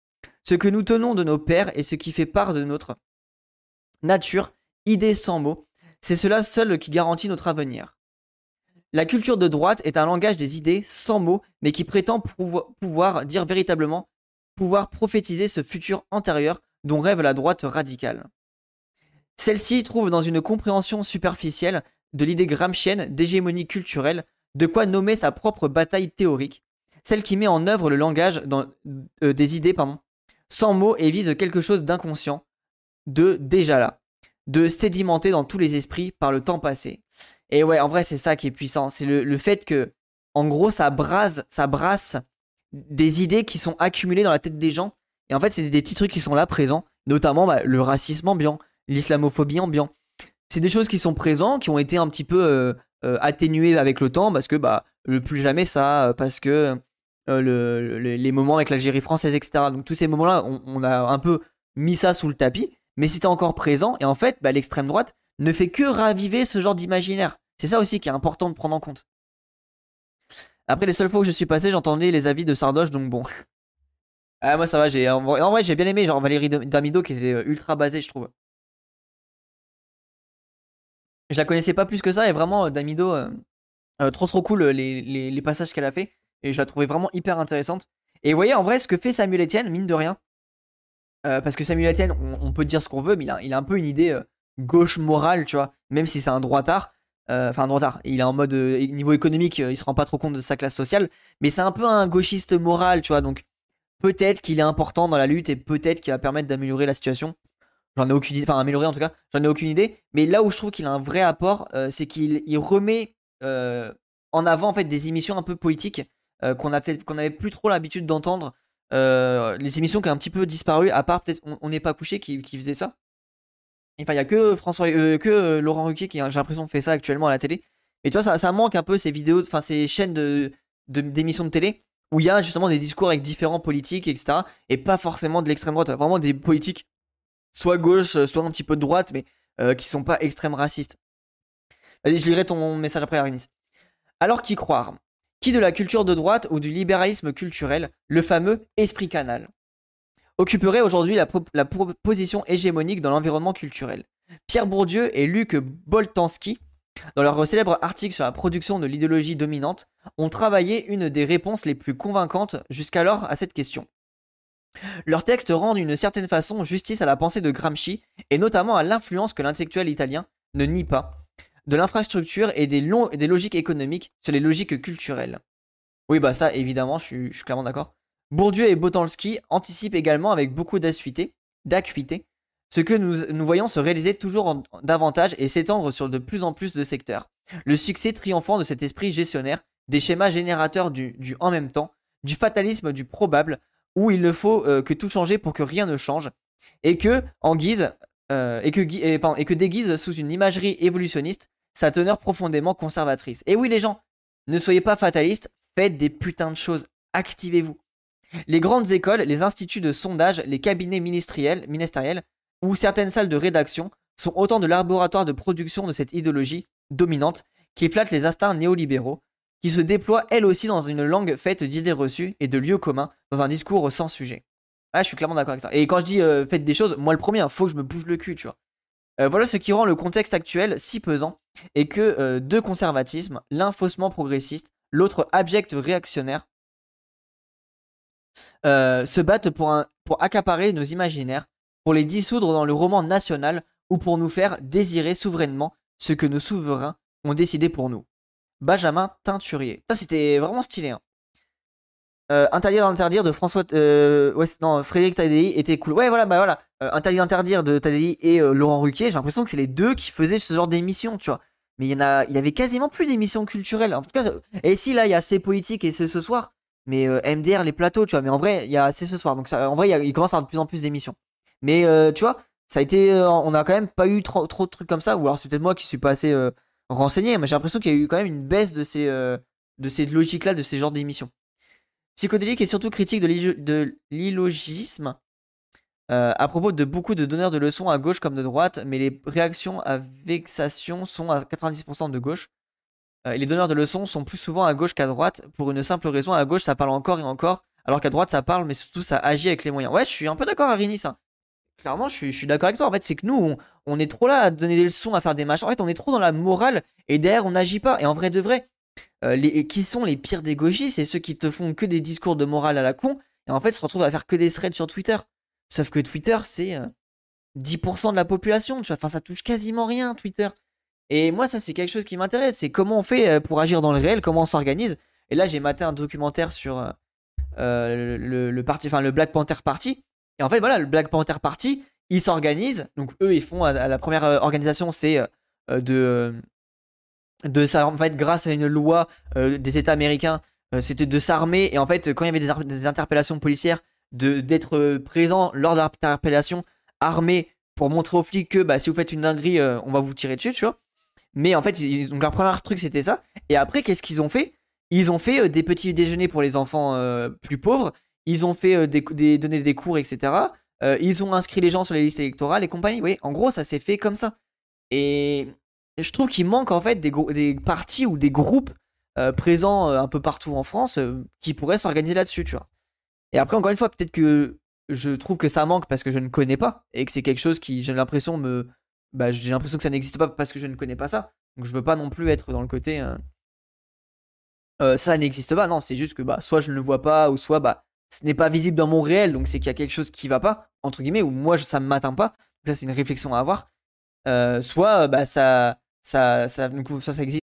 ce que nous tenons de nos pères et ce qui fait part de notre nature, idée sans mots, c'est cela seul qui garantit notre avenir. La culture de droite est un langage des idées sans mots, mais qui prétend pouvo- pouvoir dire véritablement, pouvoir prophétiser ce futur antérieur dont rêve la droite radicale. Celle-ci trouve dans une compréhension superficielle de l'idée gramscienne d'hégémonie culturelle de quoi nommer sa propre bataille théorique, celle qui met en œuvre le langage euh, des idées pardon, sans mots et vise quelque chose d'inconscient, de déjà là, de sédimenter dans tous les esprits par le temps passé. Et ouais, en vrai, c'est ça qui est puissant. C'est le, le fait que, en gros, ça brase, ça brasse des idées qui sont accumulées dans la tête des gens. Et en fait, c'est des petits trucs qui sont là présents, notamment bah, le racisme ambiant, l'islamophobie ambiant. C'est des choses qui sont présentes, qui ont été un petit peu euh, euh, atténuées avec le temps, parce que bah, le plus jamais ça, euh, parce que le- les moments avec l'Algérie française, etc. Donc tous ces moments-là, on, on a un peu mis ça sous le tapis, mais c'était encore présent. Et en fait, bah, l'extrême droite ne fait que raviver ce genre d'imaginaire. C'est ça aussi qui est important de prendre en compte. Après, les seules fois où je suis passé, j'entendais les avis de Sardoche, donc bon. Ah, moi ça va, j'ai en vrai, j'ai bien aimé genre Valérie Damido qui était euh, ultra basée, je trouve. Je la connaissais pas plus que ça et vraiment euh, Damido euh, trop trop cool les, passages qu'elle a fait et je la trouvais vraiment hyper intéressante. Et vous voyez en vrai ce que fait Samuel Etienne, mine de rien. parce que Samuel Etienne, on, peut dire ce qu'on veut, mais il a, un peu une idée gauche morale, tu vois, même si c'est un droitard. euh, Enfin, un droitard. Il est en mode euh, niveau économique, euh, il se rend pas trop compte de sa classe sociale, mais c'est un peu un gauchiste moral, tu vois. Donc peut-être qu'il est important dans la lutte et peut-être qu'il va permettre d'améliorer la situation. J'en ai aucune idée, enfin améliorer en tout cas, j'en ai aucune idée. Mais là où je trouve qu'il a un vrai apport, c'est qu'il il remet en avant des émissions un peu politiques qu'on a peut-être qu'on avait plus trop l'habitude d'entendre. Les émissions qui ont un petit peu disparu, à part peut-être on n'est pas couché qui faisait ça. Enfin, il y a que François, euh, que euh, Laurent Ruquier qui, j'ai l'impression, fait ça actuellement à la télé. Mais tu vois, ça, manque un peu ces vidéos, enfin ces chaînes de, d'émissions de télé où il y a justement des discours avec différents politiques, etc. Et pas forcément de l'extrême droite, vraiment des politiques soit gauche, soit un petit peu de droite, mais euh, qui sont pas extrême racistes. Vas-y, je lirai ton message après, Arinis. Alors qui croire? Qui de la culture de droite ou du libéralisme culturel? Le fameux esprit canal. Occuperaient aujourd'hui la, position hégémonique dans l'environnement culturel. Pierre Bourdieu et Luc Boltanski, dans leur célèbre article sur la production de l'idéologie dominante, ont travaillé une des réponses les plus convaincantes jusqu'alors à cette question. Leurs textes rendent d'une certaine façon justice à la pensée de Gramsci, et notamment à l'influence que l'intellectuel italien ne nie pas, de l'infrastructure et des, logiques économiques sur les logiques culturelles. Oui, bah ça, évidemment, je suis clairement d'accord. Bourdieu et Botanski anticipent également avec beaucoup d'acuité ce que nous, voyons se réaliser toujours davantage et s'étendre sur de plus en plus de secteurs. Le succès triomphant de cet esprit gestionnaire, des schémas générateurs du, en même temps, du fatalisme du probable, où il ne faut euh, que tout changer pour que rien ne change, et que, en guise, euh, et, que, et que déguise sous une imagerie évolutionniste sa teneur profondément conservatrice. Et oui les gens, ne soyez pas fatalistes, faites des putains de choses, activez-vous. Les grandes écoles, les instituts de sondage, les cabinets ministériels, ou certaines salles de rédaction sont autant de laboratoires de production de cette idéologie dominante qui flatte les instincts néolibéraux, qui se déploie elle aussi dans une langue faite d'idées reçues et de lieux communs, dans un discours sans sujet. Ah, je suis clairement d'accord avec ça. Et quand je dis euh, faites des choses, moi le premier, il faut que je me bouge le cul, tu vois. Euh, voilà ce qui rend le contexte actuel si pesant, et que euh, deux conservatismes, l'un faussement progressiste, l'autre abject réactionnaire, se battent pour, pour accaparer nos imaginaires, pour les dissoudre dans le roman national ou pour nous faire désirer souverainement ce que nos souverains ont décidé pour nous. Benjamin Teinturier. Ça, c'était vraiment stylé. Hein. Euh, interdire d'interdire de François. Euh, non, Frédéric Tadei était cool. Ouais, voilà, bah voilà. Euh, interdire d'interdire de Tadei et euh, Laurent Ruquier. J'ai l'impression que c'est les deux qui faisaient ce genre d'émission, tu vois. Mais il y en a, il y avait quasiment plus d'émissions culturelles. En tout cas, et si là, il y a assez politique et c'est ce soir. Mais MDR, les plateaux, tu vois. Mais en vrai, il y a assez ce soir. Donc ça, en vrai, il, commence à avoir de plus en plus d'émissions. Mais euh, tu vois, ça a été, euh, on a quand même pas eu trop, trop de trucs comme ça. Ou alors c'est peut-être moi qui suis pas assez euh, renseigné, mais j'ai l'impression qu'il y a eu quand même une baisse de ces, de ces logiques-là, de ces genres d'émissions. Psychodélique est surtout critique de l'illogisme à propos de beaucoup de donneurs de leçons à gauche comme de droite, mais les réactions à vexation sont à 90% de gauche. Et les donneurs de leçons sont plus souvent à gauche qu'à droite, pour une simple raison, à gauche ça parle encore et encore, alors qu'à droite ça parle, mais surtout ça agit avec les moyens. Ouais, je suis un peu d'accord Arinis, hein clairement, je suis, d'accord avec toi. En fait, c'est que nous, on, est trop là à donner des leçons, à faire des machins. En fait, on est trop dans la morale et derrière, on n'agit pas. Et en vrai de vrai, euh, qui sont les pires des C'est ceux qui te font que des discours de morale à la con et en fait se retrouvent à faire que des threads sur Twitter. Sauf que Twitter, c'est 10% euh, de la population. Tu vois, enfin, ça touche quasiment rien, Twitter. Et moi, ça, c'est quelque chose qui m'intéresse. C'est comment on fait euh, pour agir dans le réel, comment on s'organise. Et là, j'ai maté un documentaire sur le, le, parti, enfin, le Black Panther Party et en fait, voilà, le Black Panther Party, ils s'organisent. Donc, eux, ils font, la première euh, organisation, c'est euh, de, de en fait, grâce à une loi euh, des États américains, c'était de s'armer. Et en fait, quand il y avait des, interpellations policières, d'être présent lors de l'interpellation, armé pour montrer aux flics que bah, si vous faites une dinguerie, on va vous tirer dessus, tu vois. Mais en fait, donc leur premier truc, c'était ça. Et après, qu'est-ce qu'ils ont fait? Ils ont fait des petits déjeuners pour les enfants plus pauvres ils ont fait euh, des, donné des cours, etc. Euh, ils ont inscrit les gens sur les listes électorales et compagnie. Oui, en gros, ça s'est fait comme ça. Et je trouve qu'il manque en fait des, des partis ou des groupes euh, présents un peu partout en France qui pourraient s'organiser là-dessus, tu vois. Et après, encore une fois, peut-être que je trouve que ça manque parce que je ne connais pas et que c'est quelque chose qui, j'ai l'impression, me. Bah, j'ai l'impression que ça n'existe pas parce que je ne connais pas ça. Donc je veux pas non plus être dans le côté. ça n'existe pas, non, c'est juste que bah, soit je ne le vois pas, ou soit bah, ce n'est pas visible dans mon réel, donc c'est qu'il y a quelque chose qui va pas, entre guillemets, ou moi ça ne m'atteint pas. ça c'est une réflexion à avoir. Euh, soit bah ça, ça, ça, ça, ça existe